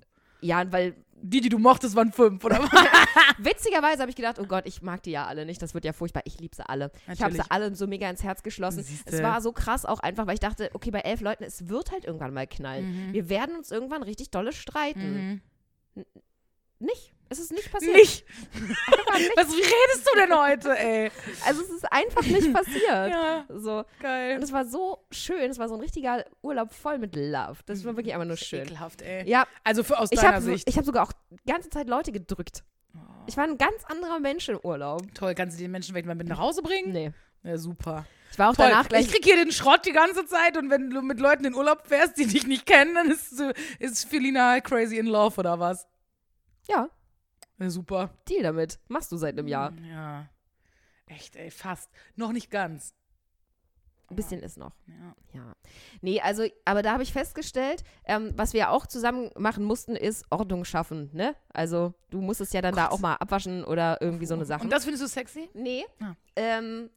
ja, weil Die, die du mochtest, waren fünf, oder was? witzigerweise habe ich gedacht, oh Gott, ich mag die ja alle nicht, das wird ja furchtbar. Ich liebe sie alle. Ich habe sie Natürlich. alle so mega ins Herz geschlossen. Siehste. Es war so krass auch einfach, weil ich dachte, okay, bei elf Leuten, es wird halt irgendwann mal knallen. Mhm. Wir werden uns irgendwann richtig dolle streiten. Mhm. Nicht. Es ist nicht passiert. Nicht. Nicht. Was, wie redest du denn heute, ey? Also es ist einfach nicht passiert. Ja, So. geil. Und es war so schön. Es war so ein richtiger Urlaub voll mit Love. Das war wirklich einfach nur schön. Ekelhaft, ey. Ja, Also für, aus ich deiner habe Sicht. ich hab sogar auch die ganze Zeit Leute gedrückt. Ich war ein ganz anderer Mensch im Urlaub. Toll, kannst du den Menschen vielleicht mal mit nach Hause bringen? Nee. Ja, super. Ich war auch Toll. danach gleich. Ich krieg hier den Schrott die ganze Zeit und wenn du mit Leuten in Urlaub fährst, die dich nicht kennen, dann ist, ist Felina crazy in love oder was? Ja, Ja, super. Deal damit. Machst du seit einem Jahr. Ja. Echt, ey, fast. Noch nicht ganz. Ein bisschen ist noch. Ja. Ja. Nee, also, aber da habe ich festgestellt, ähm, was wir auch zusammen machen mussten, ist Ordnung schaffen, ne? Also, du musstest ja dann da Gott. auch mal abwaschen oder irgendwie so eine Sache. Und das findest du sexy? Nee. Ah. Ähm,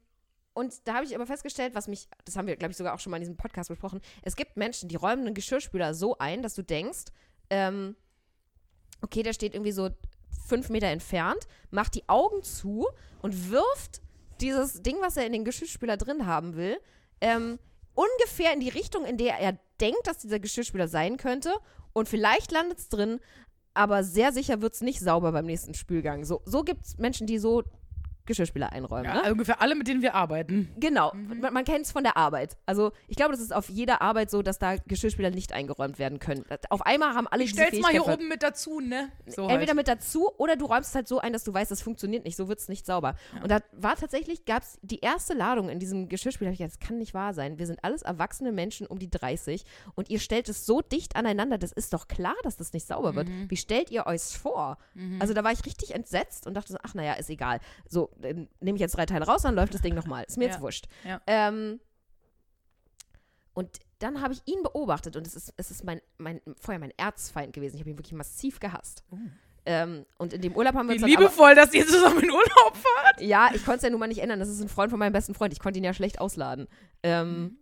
und da habe ich aber festgestellt, was mich, das haben wir, glaube ich, sogar auch schon mal in diesem Podcast besprochen, es gibt Menschen, die räumen einen Geschirrspüler so ein, dass du denkst, ähm, okay, der steht irgendwie so fünf Meter entfernt, macht die Augen zu und wirft dieses Ding, was er in den Geschirrspüler drin haben will, ähm, ungefähr in die Richtung, in der er denkt, dass dieser Geschirrspüler sein könnte. Und vielleicht landet es drin, aber sehr sicher wird es nicht sauber beim nächsten Spülgang. So, so gibt es Menschen, die so Geschirrspüler einräumen. Ja, ne? ungefähr alle, mit denen wir arbeiten. Genau, man, man kennt es von der Arbeit. Also ich glaube, das ist auf jeder Arbeit so, dass da Geschirrspüler nicht eingeräumt werden können. Auf einmal haben alle Ich diese stell's mal hier oben mit dazu, ne? So Entweder halt. mit dazu oder du räumst es halt so ein, dass du weißt, das funktioniert nicht, so wird es nicht sauber. Und da war tatsächlich, gab es die erste Ladung in diesem Geschirrspüler. Ich gedacht, das kann nicht wahr sein. Wir sind alles erwachsene Menschen um die 30 und ihr stellt es so dicht aneinander, das ist doch klar, dass das nicht sauber wird. Mhm. Wie stellt ihr euch vor? Also da war ich richtig entsetzt und dachte so, ach naja, ist egal. So, nehme ich jetzt drei Teile raus, dann läuft das Ding nochmal. Ist mir Ja. jetzt wurscht. Ja. Ähm, und dann habe ich ihn beobachtet und es ist, es ist mein, mein, vorher mein Erzfeind gewesen. Ich habe ihn wirklich massiv gehasst. Ähm, und in dem Urlaub haben wir Wie uns dann aber, liebevoll, dass ihr zusammen in Urlaub fahrt. Ja, ich konnte es ja nun mal nicht ändern. Das ist ein Freund von meinem besten Freund. Ich konnte ihn ja schlecht ausladen. Ähm,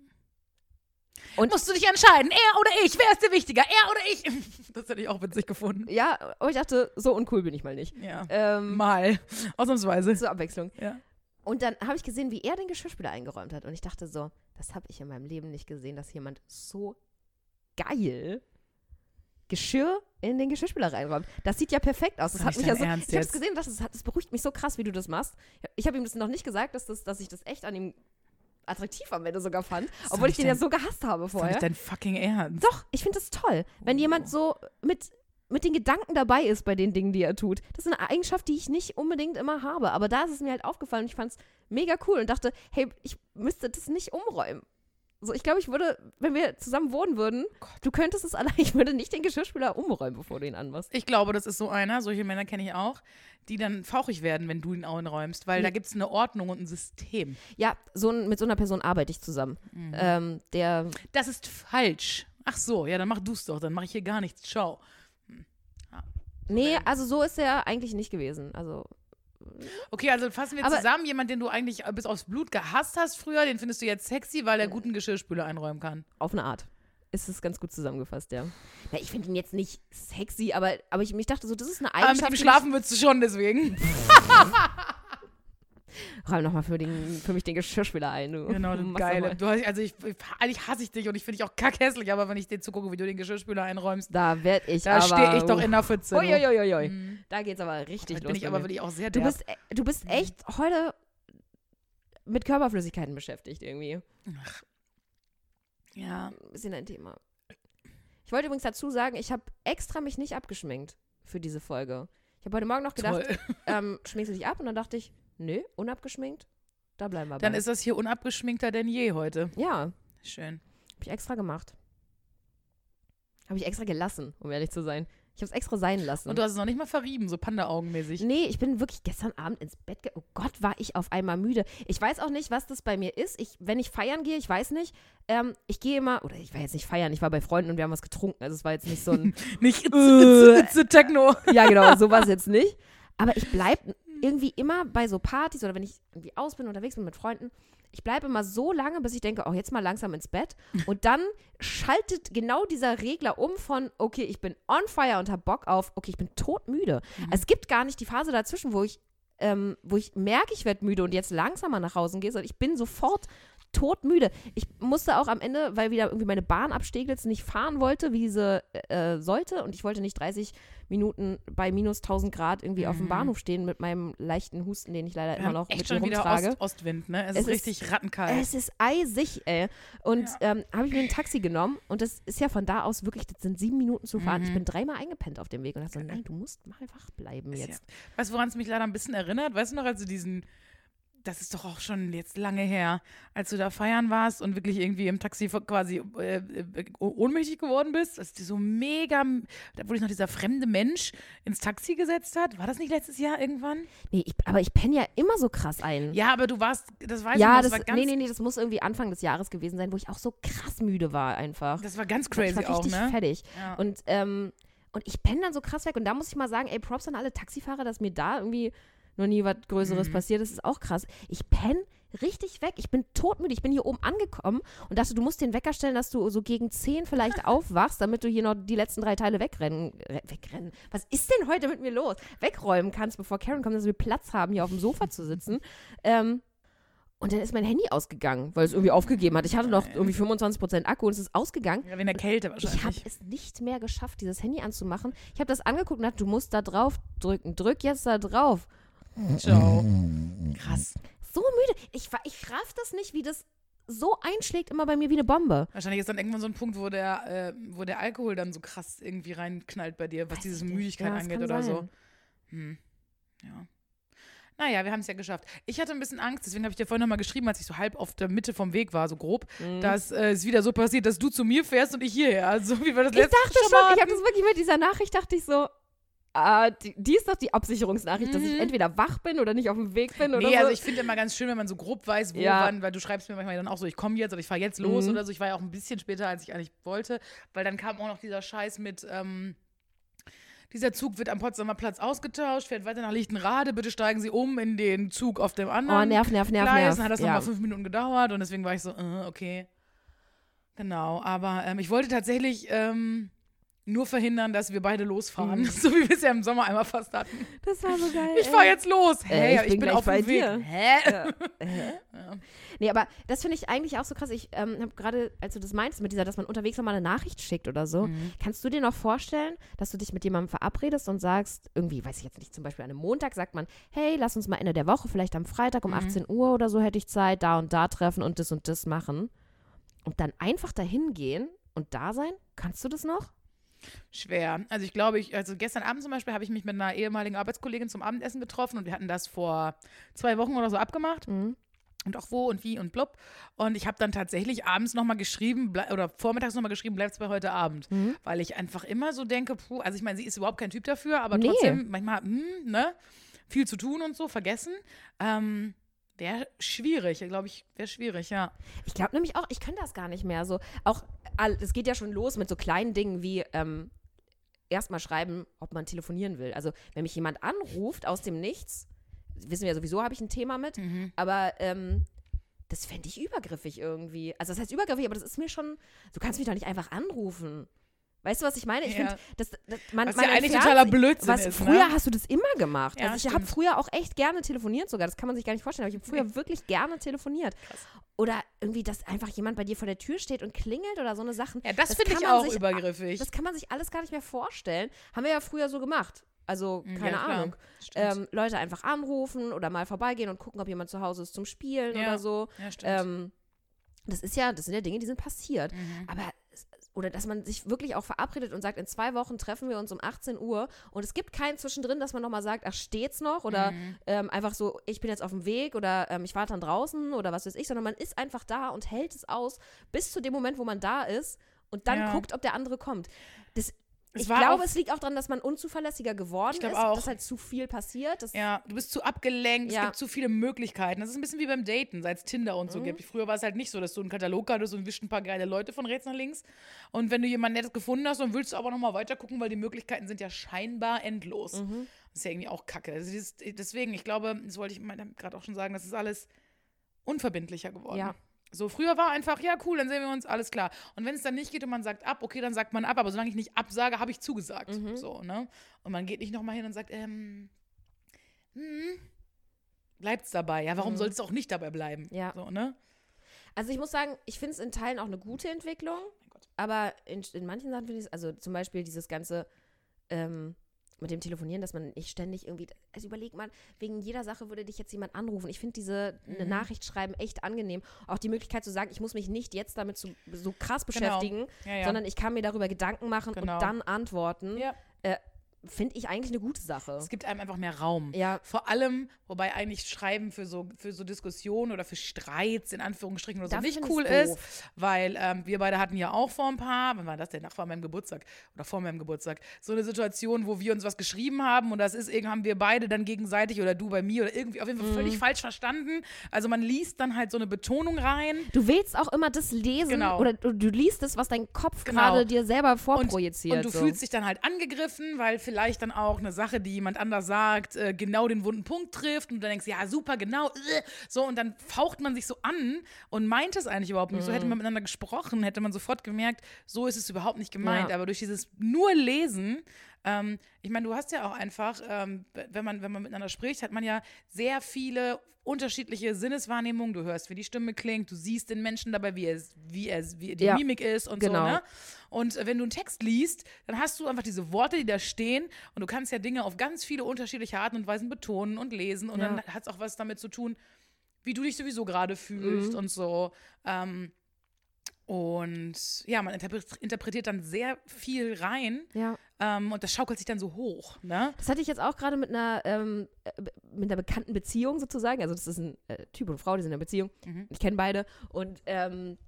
Und- Musst du dich entscheiden, er oder ich? Wer ist dir wichtiger, er oder ich? Das hätte ich auch witzig gefunden. ja, aber ich dachte, so uncool bin ich mal nicht. Ja. Ähm, Mal. Ausnahmsweise. zur Abwechslung. Ja. Und dann habe ich gesehen, wie er den Geschirrspüler eingeräumt hat. Und ich dachte so, das habe ich in meinem Leben nicht gesehen, dass jemand so geil Geschirr in den Geschirrspüler reinräumt. Das sieht ja perfekt aus. Das Ist hat mich ja so. Ernst ich habe es gesehen, das, hat, das beruhigt mich so krass, wie du das machst. Ich habe ihm das noch nicht gesagt, dass, das, dass ich das echt an ihm attraktiv am Ende sogar fand, ist doch obwohl ich den ja dein- so gehasst habe Das ist vorher. nicht dein fucking Ernst. Doch, ich finde das toll, wenn jemand so mit, mit den Gedanken dabei ist bei den Dingen, die er tut. Das ist eine Eigenschaft, die ich nicht unbedingt immer habe. Aber da ist es mir halt aufgefallen und ich fand es mega cool und dachte, hey, ich müsste das nicht umräumen. So, ich glaube, ich würde, wenn wir zusammen wohnen würden, du könntest es allein, ich würde nicht den Geschirrspüler umräumen, bevor du ihn anmachst. Ich glaube, das ist so einer, solche Männer kenne ich auch, die dann fauchig werden, wenn du ihn einräumst, weil da gibt es eine Ordnung und ein System. Ja, so, ein- mit so einer Person arbeite ich zusammen. Ähm, der, Das ist falsch. Ach so, ja, dann mach du es doch, dann mache ich hier gar nichts. Ciao. nee, also so ist er eigentlich nicht gewesen. Also, Okay, also fassen wir Aber- zusammen. Jemand, den du eigentlich bis aufs Blut gehasst hast früher, den findest du jetzt sexy, weil er guten Geschirrspüler einräumen kann. Auf eine Art. Ist es ganz gut zusammengefasst, ja. ja ich finde ihn jetzt nicht sexy, aber, aber ich, ich dachte so, das ist eine Aber mit Eigenschaft. ihm schlafen würdest du schon deswegen. Räum nochmal für, den- für mich den Geschirrspüler ein, du. Genau, du geile. mal. Du also ich, ich, eigentlich hasse ich dich und ich finde dich auch kackhässlich, aber wenn ich dir zugucke, wie du den Geschirrspüler einräumst, Da werd ich da stehe ich doch in der Pfütze. du. Uiuiuiui. Mhm. Da geht's aber richtig Jetzt los. bin ich aber wirklich auch sehr du, derb. bist, e- du bist echt heute mit Körperflüssigkeiten beschäftigt irgendwie. ja. Ein bisschen ein Thema. Ich wollte übrigens dazu sagen, ich habe extra mich nicht abgeschminkt für diese Folge. Ich habe heute Morgen noch gedacht, ähm, schminkst du dich ab? Und dann dachte ich, nö, unabgeschminkt. Da bleiben wir Dann bei. ist das hier unabgeschminkter denn je heute. ja, Schön. habe ich extra gemacht. Habe ich extra gelassen, um ehrlich zu sein. Ich habe es extra sein lassen. Und du hast es noch nicht mal verrieben, so Panda-Augenmäßig. Nee, ich bin wirklich gestern Abend ins Bett ge Oh Gott, war ich auf einmal müde. Ich weiß auch nicht, was das bei mir ist. Ich, wenn ich feiern gehe, ich weiß nicht. Ähm, ich gehe immer, oder ich war jetzt nicht feiern, ich war bei Freunden und wir haben was getrunken. Also es war jetzt nicht so ein, Nicht it's, it's a Techno. ja genau, sowas jetzt nicht. Aber ich bleibe irgendwie immer bei so Partys oder wenn ich irgendwie aus bin, unterwegs bin mit Freunden, ich bleibe immer so lange, bis ich denke, oh, jetzt mal langsam ins Bett. Und dann schaltet genau dieser Regler um von, okay, ich bin on fire und hab Bock auf, okay, ich bin todmüde. Es gibt gar nicht die Phase dazwischen, wo ich, ähm, wo ich merke, ich werde müde und jetzt langsamer nach Hause gehe, sondern ich bin sofort todmüde. Ich musste auch am Ende, weil wieder irgendwie meine Bahn absteglitz nicht fahren wollte, wie sie äh, sollte und ich wollte nicht 30 Minuten bei minus 1000 Grad irgendwie auf dem Mhm. Bahnhof stehen mit meinem leichten Husten, den ich leider immer noch echt mit schon mir wieder rumtrage. Ost Ostwind, ne? Es, Es ist ist- richtig rattenkalt. Es ist eisig, ey. Und ähm, habe ich mir ein Taxi genommen und das ist ja von da aus wirklich, das sind sieben Minuten zu fahren. Ich Mhm. bin dreimal eingepennt auf dem Weg und dachte so, nein, du musst mal wach bleiben Ist jetzt. Ja. Weißt du, woran es mich leider ein bisschen erinnert? Weißt du noch, als du diesen, das ist doch auch schon jetzt lange her, als du da feiern warst und wirklich irgendwie im Taxi quasi äh, äh, ohnmächtig geworden bist, dass dir so mega, da wurde dich noch dieser fremde Mensch ins Taxi gesetzt hat. War das nicht letztes Jahr irgendwann? Nee, ich, aber ich penne ja immer so krass ein. Ja, aber du warst, das weiß ja ich noch, das, das war ganz, nee, nee, nee, das muss irgendwie Anfang des Jahres gewesen sein, wo ich auch so krass müde war einfach. das war ganz ich crazy war auch, ne? fertig. Ja. Und, ähm, und ich penne dann so krass weg. Und da muss ich mal sagen, ey, Props an alle Taxifahrer, dass mir da irgendwie noch nie was Größeres Mhm. passiert ist, ist auch krass. Ich penne richtig weg. Ich bin todmüde. Ich bin hier oben angekommen und dachte, du musst den Wecker stellen, dass du so gegen 10 vielleicht aufwachst, damit du hier noch die letzten drei Teile wegrennen, re- wegrennen. Was ist denn heute mit mir los? Wegräumen kannst, bevor Karen kommt, dass wir Platz haben, hier auf dem Sofa zu sitzen. Ähm, und dann ist mein Handy ausgegangen, weil es irgendwie aufgegeben hat. Ich hatte noch irgendwie 25% Akku und es ist ausgegangen. ja, wegen der Kälte Ich habe wahrscheinlich. es nicht mehr geschafft, dieses Handy anzumachen. Ich habe das angeguckt und dachte, du musst da drauf drücken. Drück jetzt da drauf. Ciao. Krass. So müde. Ich, ich raff das nicht, wie das so einschlägt immer bei mir wie eine Bombe. Wahrscheinlich ist dann irgendwann so ein Punkt, wo der, äh, wo der Alkohol dann so krass irgendwie reinknallt bei dir, was Weiß diese. Müdigkeit Ja, angeht oder so. sein. Hm. Ja. Naja, wir haben es ja geschafft. Ich hatte ein bisschen Angst, deswegen habe ich dir vorhin nochmal geschrieben, als ich so halb auf der Mitte vom Weg war, so grob, Mhm. dass äh, es wieder so passiert, dass du zu mir fährst und ich hierher. Also wie wir das Ich letzte dachte schon, mal ich habe das wirklich mit dieser Nachricht, dachte ich so, ah, die, die ist doch die Absicherungsnachricht, dass ich Mhm. entweder wach bin oder nicht auf dem Weg bin oder Nee, so. also ich finde immer ganz schön, wenn man so grob weiß, wo, Ja. wann, weil du schreibst mir manchmal dann auch so, ich komme jetzt oder ich fahre jetzt los Mhm. oder so. Ich war ja auch ein bisschen später, als ich eigentlich wollte, weil dann kam auch noch dieser Scheiß mit, ähm, dieser Zug wird am Potsdamer Platz ausgetauscht, fährt weiter nach Lichtenrade, bitte steigen Sie um in den Zug auf dem anderen oh, nerv, nerv, nerv, Gleis. nerv. Dann hat das ja. nochmal fünf Minuten gedauert und deswegen war ich so, äh, okay. Genau, aber ähm, ich wollte tatsächlich ähm, nur verhindern, dass wir beide losfahren, Mhm. so wie wir es ja im Sommer einmal fast hatten. Das war so geil. Ich fahre jetzt los. Äh, Hey, ich ich, bin bin, gleich auf bei dem Weg. dir. Hä? Ja. Hä? Nee, aber das finde ich eigentlich auch so krass. Ich ähm, habe gerade, als du das meinst, mit dieser, dass man unterwegs nochmal eine Nachricht schickt oder so, Mhm. kannst du dir noch vorstellen, dass du dich mit jemandem verabredest und sagst, irgendwie, weiß ich jetzt nicht, zum Beispiel an einem Montag sagt man, hey, lass uns mal Ende der Woche, vielleicht am Freitag um Mhm. 18 Uhr oder so hätte ich Zeit, da und da treffen und das und das machen. Und dann einfach dahin gehen und da sein? Kannst du das noch? Schwer. Also ich glaube, ich, also gestern Abend zum Beispiel habe ich mich mit einer ehemaligen Arbeitskollegin zum Abendessen getroffen und wir hatten das vor zwei Wochen oder so abgemacht. Mhm. und auch wo und wie und blub. Und ich habe dann tatsächlich abends nochmal geschrieben, oder vormittags nochmal geschrieben, bleibt's bei heute Abend. Mhm. Weil ich einfach immer so denke, puh, also ich meine, sie ist überhaupt kein Typ dafür, aber Nee. trotzdem manchmal, hm, ne, viel zu tun und so, vergessen. Ähm, wäre schwierig, glaube ich, wäre schwierig, ja. Ich glaube nämlich auch, ich könnte das gar nicht mehr. So, auch, es geht ja schon los mit so kleinen Dingen wie ähm, erstmal schreiben, ob man telefonieren will. Also, wenn mich jemand anruft aus dem Nichts, wissen wir ja sowieso, habe ich ein Thema mit, aber ähm, das fände ich übergriffig irgendwie. Also, das heißt übergriffig, aber das ist mir schon, du kannst mich doch nicht einfach anrufen. Weißt du, was ich meine? Ich Ja. finde, das, das, man, Was man ja eigentlich totaler Blödsinn was, ist, Früher ne? hast du das immer gemacht. Ja, also ich habe früher auch echt gerne telefoniert sogar. Das kann man sich gar nicht vorstellen. Aber ich habe früher wirklich gerne telefoniert. Oder irgendwie, dass einfach jemand bei dir vor der Tür steht und klingelt oder so eine Sachen. Ja, das, Das finde ich auch sich- übergriffig. Das kann man sich alles gar nicht mehr vorstellen. Haben wir ja früher so gemacht. Also, Mhm, keine ja. Ahnung. Ähm, Leute einfach anrufen oder mal vorbeigehen und gucken, ob jemand zu Hause ist zum Spielen oder so. ja, stimmt. Ähm, das ist ja, das sind ja Dinge, die sind passiert. Mhm. Aber oder dass man sich wirklich auch verabredet und sagt, in zwei Wochen treffen wir uns um 18 Uhr und es gibt keinen zwischendrin, dass man nochmal sagt, ach, steht's noch? Oder Mhm. ähm, einfach so, ich bin jetzt auf dem Weg oder ähm, ich warte dann draußen oder was weiß ich, sondern man ist einfach da und hält es aus bis zu dem Moment, wo man da ist und dann Ja. guckt, ob der andere kommt. Es ich glaube, auch- es liegt auch daran, dass man unzuverlässiger geworden ist, auch. dass halt zu viel passiert. Ja, du bist zu abgelenkt, es Ja. gibt zu viele Möglichkeiten. Das ist ein bisschen wie beim Daten, seit es Tinder und so Mhm. gibt. Früher war es halt nicht so, dass du einen Katalog hattest und wischt ein paar geile Leute von rechts nach links. Und wenn du jemanden Nettes gefunden hast, dann willst du aber nochmal weiter gucken, weil die Möglichkeiten sind ja scheinbar endlos. Mhm. Das ist ja irgendwie auch kacke. Also deswegen, ich glaube, das wollte ich gerade auch schon sagen, das ist alles unverbindlicher geworden. Ja. So, früher war einfach, ja, cool, dann sehen wir uns, alles klar. Und wenn es dann nicht geht und man sagt ab, okay, dann sagt man ab, aber solange ich nicht absage, habe ich zugesagt. Mhm. So, ne? Und man geht nicht nochmal hin und sagt, ähm, hm, bleibt's dabei. Ja, warum Mhm. soll es auch nicht dabei bleiben? Ja. So, ne? Also ich muss sagen, ich finde es in Teilen auch eine gute Entwicklung, Gott. aber in, in manchen Sachen finde ich es, also zum Beispiel dieses ganze ähm, mit dem Telefonieren, dass man nicht ständig irgendwie, also überleg mal, wegen jeder Sache würde dich jetzt jemand anrufen. Ich finde diese eine Mhm. Nachricht schreiben echt angenehm. Auch die Möglichkeit zu sagen, ich muss mich nicht jetzt damit zu, so krass Genau. beschäftigen, Ja, ja. sondern ich kann mir darüber Gedanken machen Genau. und dann antworten, ja. Finde ich eigentlich eine gute Sache. Es gibt einem einfach mehr Raum. Ja, Vor allem, wobei eigentlich Schreiben für so, für so Diskussionen oder für Streits in Anführungsstrichen oder so nicht cool ist, weil ähm, wir beide hatten ja auch vor ein paar, wann war das denn? Nach vor meinem Geburtstag oder vor meinem Geburtstag, so eine Situation, wo wir uns was geschrieben haben und das ist, irgendwie haben wir beide dann gegenseitig oder du bei mir oder irgendwie auf jeden Fall Mhm. völlig falsch verstanden. Also man liest dann halt so eine Betonung rein. Du willst auch immer das lesen Genau. oder du, du liest es, was dein Kopf Genau. gerade dir selber Und, vorprojiziert. und du so. fühlst dich dann halt angegriffen, weil vielleicht dann auch eine Sache, die jemand anders sagt, äh, genau den wunden Punkt trifft und du denkst, ja, super, genau, äh, so und dann faucht man sich so an und meint es eigentlich überhaupt nicht. So Mhm. hätte man miteinander gesprochen, hätte man sofort gemerkt, so ist es überhaupt nicht gemeint. Ja. Aber durch dieses nur Lesen, ähm, ich meine, du hast ja auch einfach, ähm, wenn, man, wenn man miteinander spricht, hat man ja sehr viele unterschiedliche Sinneswahrnehmungen. Du hörst, wie die Stimme klingt, du siehst den Menschen dabei, wie er, wie er wie die Ja, Mimik ist und genau. so, ne? Und äh, wenn du einen Text liest, dann hast du einfach diese Worte, die da stehen und du kannst ja Dinge auf ganz viele unterschiedliche Arten und Weisen betonen und lesen und Ja. dann hat es auch was damit zu tun, wie du dich sowieso gerade fühlst Mhm. und so. Ähm, und ja, man interpre- interpretiert dann sehr viel rein ja. Ähm, und das schaukelt sich dann so hoch, ne? Das hatte ich jetzt auch gerade mit einer ähm, äh, mit einer bekannten Beziehung sozusagen. Also das ist ein äh, Typ und Frau, die sind in einer Beziehung. Mhm. Ich kenne beide und ähm,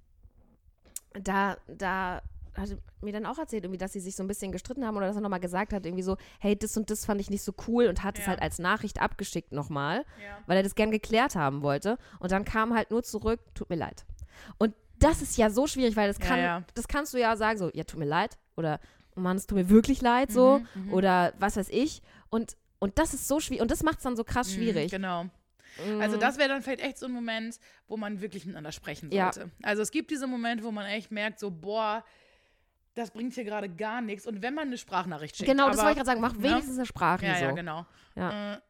da da hat mir dann auch erzählt, irgendwie, dass sie sich so ein bisschen gestritten haben oder dass er nochmal gesagt hat, irgendwie so, hey, das und das fand ich nicht so cool und hat es Ja. halt als Nachricht abgeschickt nochmal, Ja. weil er das gern geklärt haben wollte. Und dann kam halt nur zurück, tut mir leid. Und das ist ja so schwierig, weil das kann, ja. das kannst du ja sagen, so, ja, tut mir leid oder Mann, es tut mir wirklich leid, so Mhm, mhm. oder was weiß ich. Und, und das ist so schwierig und das macht es dann so krass Mhm, schwierig. Genau. Mhm. Also das wäre dann vielleicht echt so ein Moment, wo man wirklich miteinander sprechen Ja. sollte. Also es gibt diese Momente, wo man echt merkt, so, boah, das bringt hier gerade gar nichts. Und wenn man eine Sprachnachricht schickt. Genau, das wollte ich gerade sagen, mach ne? wenigstens eine Sprache Ja, so. ja, genau. Ja. Äh,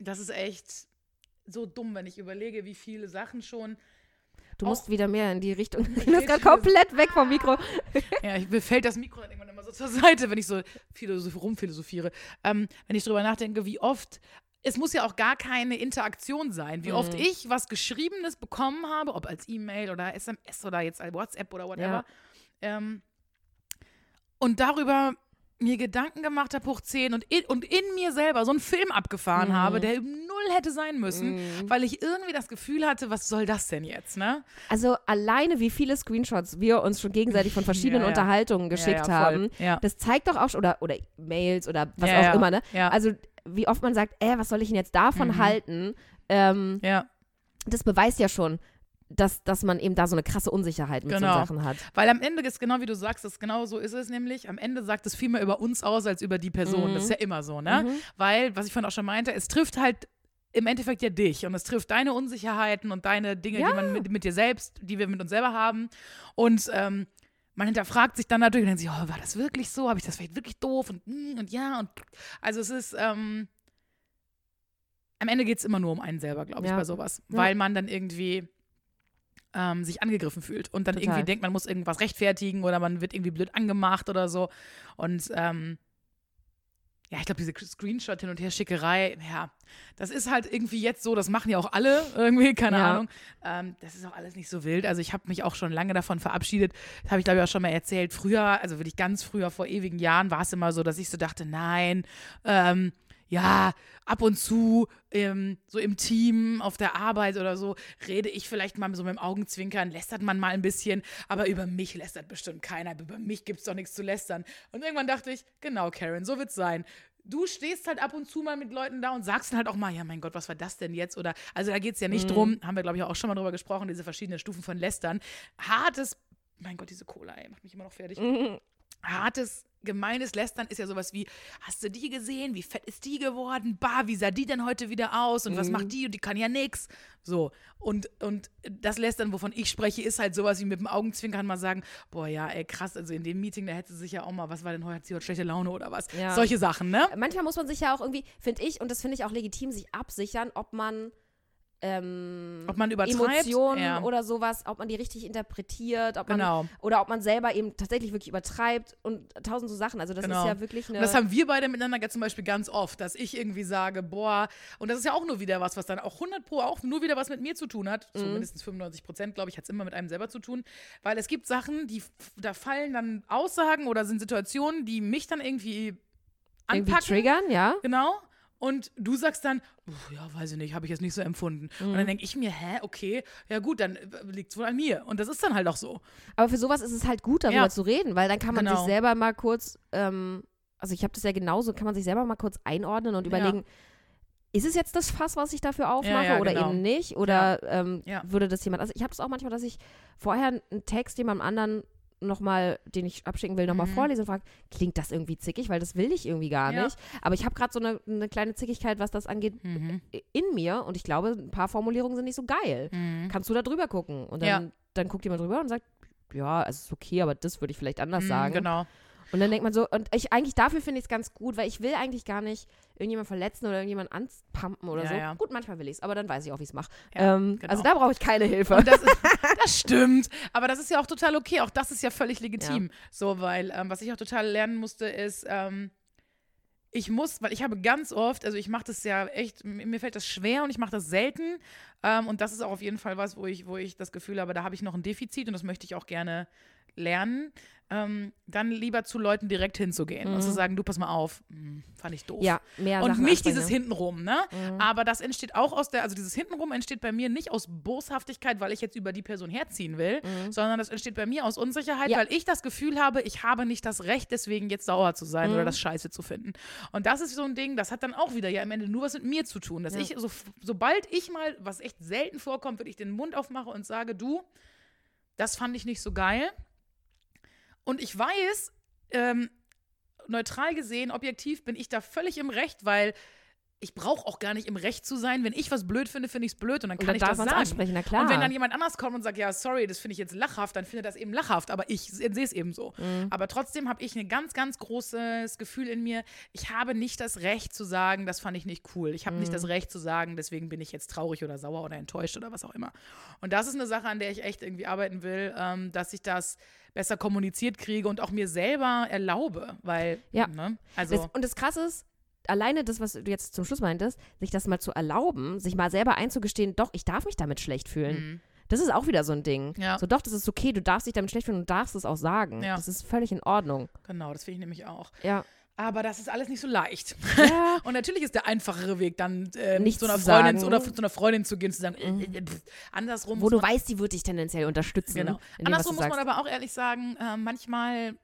das ist echt so dumm, wenn ich überlege, wie viele Sachen schon. Du Auch- musst wieder mehr in die Richtung. Du bist gerade komplett weg vom Mikro. Ja, ich, mir fällt das Mikro dann irgendwann immer so zur Seite, wenn ich so philosoph rumphilosophiere. Ähm, wenn ich drüber nachdenke, wie oft. Es muss ja auch gar keine Interaktion sein. Wie oft Mhm. ich was Geschriebenes bekommen habe, ob als E-Mail oder SMS oder jetzt als WhatsApp oder whatever. Ähm, und darüber mir Gedanken gemacht habe, hoch 10 und in, und in mir selber so einen Film abgefahren Mhm. habe, der null hätte sein müssen, Mhm. weil ich irgendwie das Gefühl hatte, was soll das denn jetzt, ne? Also alleine, wie viele Screenshots wir uns schon gegenseitig von verschiedenen Ja, ja. Unterhaltungen geschickt ja, haben, das zeigt doch auch schon, oder, oder Mails oder was auch immer, ne? Also wie oft man sagt, äh, was soll ich denn jetzt davon Mhm. halten? Ähm, ja. das beweist ja schon, dass, dass man eben da so eine krasse Unsicherheit mit Genau. so Sachen hat. Weil am Ende ist genau wie du sagst, das genau so ist es nämlich. Am Ende sagt es viel mehr über uns aus als über die Person. Mhm. Das ist ja immer so, ne? Mhm. Weil, was ich vorhin auch schon meinte, es trifft halt im Endeffekt ja dich und es trifft deine Unsicherheiten und deine Dinge, Ja. die man mit, mit dir selbst, die wir mit uns selber haben. Und ähm, man hinterfragt sich dann natürlich und denkt sich, oh, war das wirklich so? Habe ich das vielleicht wirklich doof? Und, mm, und ja, und also es ist, ähm, am Ende geht es immer nur um einen selber, glaube ich, Ja. bei sowas. Ja. Weil man dann irgendwie ähm, sich angegriffen fühlt und dann Total. irgendwie denkt, man muss irgendwas rechtfertigen oder man wird irgendwie blöd angemacht oder so. Und ähm, ja, ich glaube, diese Screenshot hin und her Schickerei, ja, das ist halt irgendwie jetzt so, das machen ja auch alle irgendwie, keine Ja. Ahnung. Ähm, das ist auch alles nicht so wild. Also ich habe mich auch schon lange davon verabschiedet. Das habe ich, glaube ich, auch schon mal erzählt. Früher, also wirklich ganz früher, vor ewigen Jahren, war es immer so, dass ich so dachte, nein, ähm, ja, ab und zu ähm, so im Team, auf der Arbeit oder so, rede ich vielleicht mal so mit dem Augenzwinkern, lästert man mal ein bisschen, aber über mich lästert bestimmt keiner. Über mich gibt es doch nichts zu lästern. Und irgendwann dachte ich, genau, Karen, so wird's sein. Du stehst halt ab und zu mal mit Leuten da und sagst dann halt auch mal, ja, mein Gott, was war das denn jetzt? Oder, also da geht es ja nicht drum, haben wir, glaube ich, auch schon mal drüber gesprochen, diese verschiedenen Stufen von Lästern. Hartes, mein Gott, diese Cola, ey, macht mich immer noch fertig hartes, gemeines Lästern ist ja sowas wie, hast du die gesehen? Wie fett ist die geworden? Bah, wie sah die denn heute wieder aus? Und was macht die? Und die kann ja nix. So. Und, und das Lästern, wovon ich spreche, ist halt sowas wie mit dem Augenzwinkern mal sagen, boah, ja, ey, krass, also in dem Meeting, da hätte sie sich ja auch mal, was war denn heute? Hat sie heute schlechte Laune oder was? Ja. Solche Sachen, ne? Manchmal muss man sich ja auch irgendwie, finde ich, und das finde ich auch legitim, sich absichern, ob man ähm, Ob man übertreibt. Emotionen ja. oder sowas, ob man die richtig interpretiert, ob man Genau. oder ob man selber eben tatsächlich wirklich übertreibt und tausend so Sachen. Also das Genau. ist ja wirklich eine. Und das haben wir beide miteinander ja zum Beispiel ganz oft, dass ich irgendwie sage, boah, und das ist ja auch nur wieder was, was dann auch 100 Pro auch nur wieder was mit mir zu tun hat. Mhm. So mindestens 95 Prozent, glaube ich, hat es immer mit einem selber zu tun. Weil es gibt Sachen, die, da fallen dann Aussagen oder sind Situationen, die mich dann irgendwie irgendwie anpacken. triggern, ja. Genau. Und du sagst dann, "Uff, ja, weiß ich nicht, habe ich jetzt nicht so empfunden. Und Mhm. dann denke ich mir, hä, okay, ja gut, dann liegt es wohl an mir. Und das ist dann halt auch so. Aber für sowas ist es halt gut, darüber Ja. zu reden, weil dann kann man Genau. sich selber mal kurz, ähm, also ich habe das ja genauso, kann man sich selber mal kurz einordnen und überlegen, ist es jetzt das Fass, was ich dafür aufmache ja, oder genau. eben nicht? Oder ähm, Ja. würde das jemand, also ich habe das auch manchmal, dass ich vorher einen Text jemandem anderen nochmal, den ich abschicken will, nochmal Mhm. vorlese und frage, klingt das irgendwie zickig? Weil das will ich irgendwie gar Ja. nicht. Aber ich habe gerade so eine, eine kleine Zickigkeit, was das angeht, Mhm. in mir und ich glaube, ein paar Formulierungen sind nicht so geil. Mhm. Kannst du da drüber gucken? Und dann, Ja. dann guckt jemand drüber und sagt, ja, es ist okay, aber das würde ich vielleicht anders Mhm, sagen. Genau. Und dann denkt man so, und ich eigentlich dafür finde ich es ganz gut, weil ich will eigentlich gar nicht irgendjemand verletzen oder irgendjemand anpumpen oder Ja, so. ja. Gut, manchmal will ich es, aber dann weiß ich auch, wie ich es mache. Ja, ähm, genau. Also da brauche ich keine Hilfe. Das, ist, das stimmt. Aber das ist ja auch total okay. Auch das ist ja völlig legitim. So, weil ähm, was ich auch total lernen musste, ist, ähm, ich muss, weil ich habe ganz oft, also ich mache das ja echt, mir fällt das schwer und ich mache das selten. Ähm, und das ist auch auf jeden Fall was, wo ich, wo ich das Gefühl habe, da habe ich noch ein Defizit und das möchte ich auch gerne lernen. Ähm, dann lieber zu Leuten direkt hinzugehen und zu sagen, du pass mal auf, hm, fand ich doof. Mhm. ja, mehr Und Sachen nicht dieses? Hintenrum, ne? Mhm. Aber das entsteht auch aus der, also dieses Hintenrum entsteht bei mir nicht aus Boshaftigkeit, weil ich jetzt über die Person herziehen will, sondern das entsteht bei mir aus Unsicherheit, Mhm. Ja. weil ich das Gefühl habe, ich habe nicht das Recht, deswegen jetzt sauer zu sein Mhm. oder das Scheiße zu finden. Und das ist so ein Ding, das hat dann auch wieder ja am Ende nur was mit mir zu tun. Dass Ja. ich, so, sobald ich mal, was echt selten vorkommt, wirklich den Mund aufmache und sage, du, das fand ich nicht so geil. Und ich weiß, ähm, neutral gesehen, objektiv bin ich da völlig im Recht, weil ich brauche auch gar nicht im Recht zu sein. Wenn ich was blöd finde, finde ich es blöd und dann Und kann dann ich darf das sagen. ansprechen, na klar. Und wenn dann jemand anders kommt und sagt, ja, sorry, das finde ich jetzt lachhaft, dann findet das eben lachhaft, aber ich sehe es eben so. Mhm. Aber trotzdem habe ich ein ganz, ganz großes Gefühl in mir, ich habe nicht das Recht zu sagen, das fand ich nicht cool. Ich habe nicht Mhm. das Recht zu sagen, deswegen bin ich jetzt traurig oder sauer oder enttäuscht oder was auch immer. Und das ist eine Sache, an der ich echt irgendwie arbeiten will, ähm, dass ich das besser kommuniziert kriege und auch mir selber erlaube, weil, Ja. ne? Also, Das, und das Krasse ist, alleine das, was du jetzt zum Schluss meintest, sich das mal zu erlauben, sich mal selber einzugestehen, doch, ich darf mich damit schlecht fühlen. Mhm. Das ist auch wieder so ein Ding. Ja. So, doch, das ist okay, du darfst dich damit schlecht fühlen und darfst es auch sagen. Ja. Das ist völlig in Ordnung. genau, das finde ich nämlich auch. Ja. Aber das ist alles nicht so leicht. ja. Und natürlich ist der einfachere Weg, dann äh, zu einer zu Freundin sagen. oder zu einer Freundin zu gehen, zu sagen, äh, äh, pff. andersrum Wo du weißt, die wird dich tendenziell unterstützen. genau. Andersrum muss man sagst. aber auch ehrlich sagen, äh, manchmal,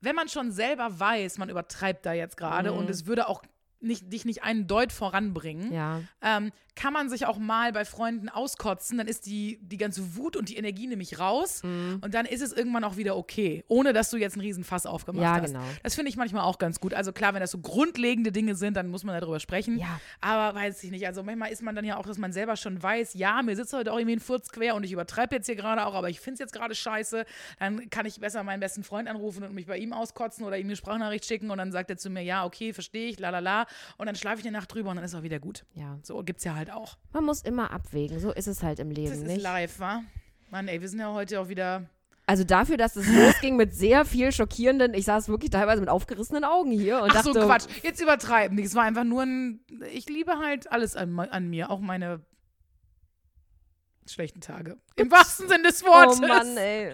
wenn man schon selber weiß, man übertreibt da jetzt gerade Mhm. und es würde auch nicht, dich nicht einen Deut voranbringen, Ja. ähm, kann man sich auch mal bei Freunden auskotzen, dann ist die, die ganze Wut und die Energie nämlich raus Mhm. und dann ist es irgendwann auch wieder okay, ohne dass du jetzt einen riesen Fass aufgemacht Ja, hast. genau. Das finde ich manchmal auch ganz gut. Also klar, wenn das so grundlegende Dinge sind, dann muss man darüber sprechen. Ja. Aber weiß ich nicht. Also manchmal ist man dann ja auch, dass man selber schon weiß, ja, mir sitzt heute auch irgendwie ein Furz quer und ich übertreibe jetzt hier gerade auch, aber ich finde es jetzt gerade scheiße. Dann kann ich besser meinen besten Freund anrufen und mich bei ihm auskotzen oder ihm eine Sprachnachricht schicken und dann sagt er zu mir, ja, okay, verstehe ich, la la la. Und dann schlafe ich eine Nacht drüber und dann ist auch wieder gut. Ja. So gibt's ja halt auch. Man muss immer abwägen. So ist es halt im Leben, Das ist nicht? live, wa? Mann, ey, wir sind ja heute auch wieder. Also dafür, dass es losging mit sehr viel schockierenden, ich saß wirklich teilweise mit aufgerissenen Augen hier und Ach so, dachte, Quatsch. Jetzt übertreiben. nicht. Es war einfach nur ein. Ich liebe halt alles an, an mir, auch meine schlechten Tage. Im wahrsten Sinne des Wortes. oh Mann, ey.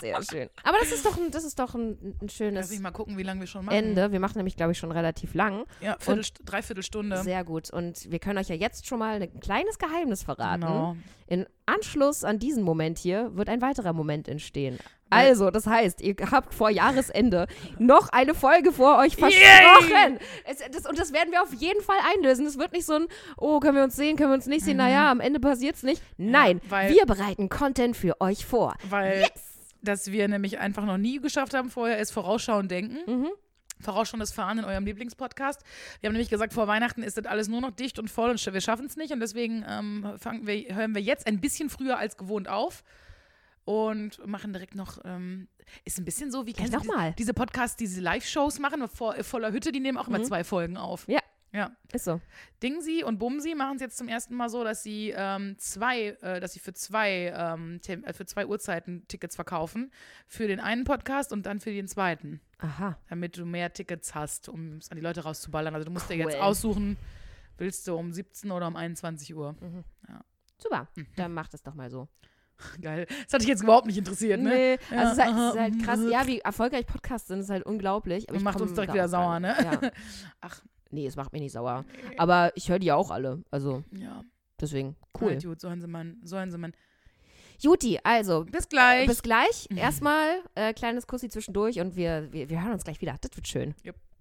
Sehr schön. Aber das ist doch ein, das ist doch ein, ein Lass schönes mich mal gucken, wie lange wir schon machen. Ende. Wir machen nämlich, glaube ich, schon relativ lang. Ja, Viertel, Dreiviertelstunde. Sehr gut. Und wir können euch ja jetzt schon mal ein kleines Geheimnis verraten. Genau. In Anschluss an diesen Moment hier wird ein weiterer Moment entstehen. Also, das heißt, ihr habt vor Jahresende noch eine Folge vor euch versprochen. Es, das, und das werden wir auf jeden Fall einlösen. Es wird nicht so ein, oh, können wir uns sehen, können wir uns nicht sehen, naja, am Ende passiert's nicht. Nein, Mhm. weil- wir bereiten Content für euch vor. Weil dass wir nämlich einfach noch nie geschafft haben vorher, ist Vorausschauen denken. Mhm. Vorausschauendes Fahren in eurem Lieblingspodcast. Wir haben nämlich gesagt, vor Weihnachten ist das alles nur noch dicht und voll und wir schaffen es nicht. Und deswegen ähm, wir, hören wir jetzt ein bisschen früher als gewohnt auf und machen direkt noch. Ähm, ist ein bisschen so wie kennst du diese, diese Podcasts, diese Live-Shows machen, vor, voller Hütte, die nehmen auch immer zwei Folgen auf. Mhm. Ja. Ja. Ist so. Dingsi und Bumsi machen es jetzt zum ersten Mal so, dass sie ähm, zwei, äh, dass sie für zwei, ähm, äh, für zwei Uhrzeiten Tickets verkaufen. Für den einen Podcast und dann für den zweiten. Aha. Damit du mehr Tickets hast, um es an die Leute rauszuballern. Also du musst dir jetzt Cool. aussuchen, willst du um 17 oder um 21 Uhr. Super. Mhm. Dann macht es doch mal so. Geil. Das hat dich jetzt überhaupt nicht interessiert, ne? Nee, Ja, also es ist, halt, es ist halt krass. mhm. Ja, wie erfolgreich Podcasts sind, ist halt unglaublich. Aber macht uns direkt wieder sauer, ne? Ja. Ach. Nee, es macht mich nicht sauer. Aber ich höre die auch alle. Also Ja, deswegen, cool. cool. gut, sollen sie mal, sollen sie mal. Juti, also Bis gleich. bis gleich. Erstmal äh, kleines Kussi zwischendurch und wir, wir, wir hören uns gleich wieder. Das wird schön. Jupp.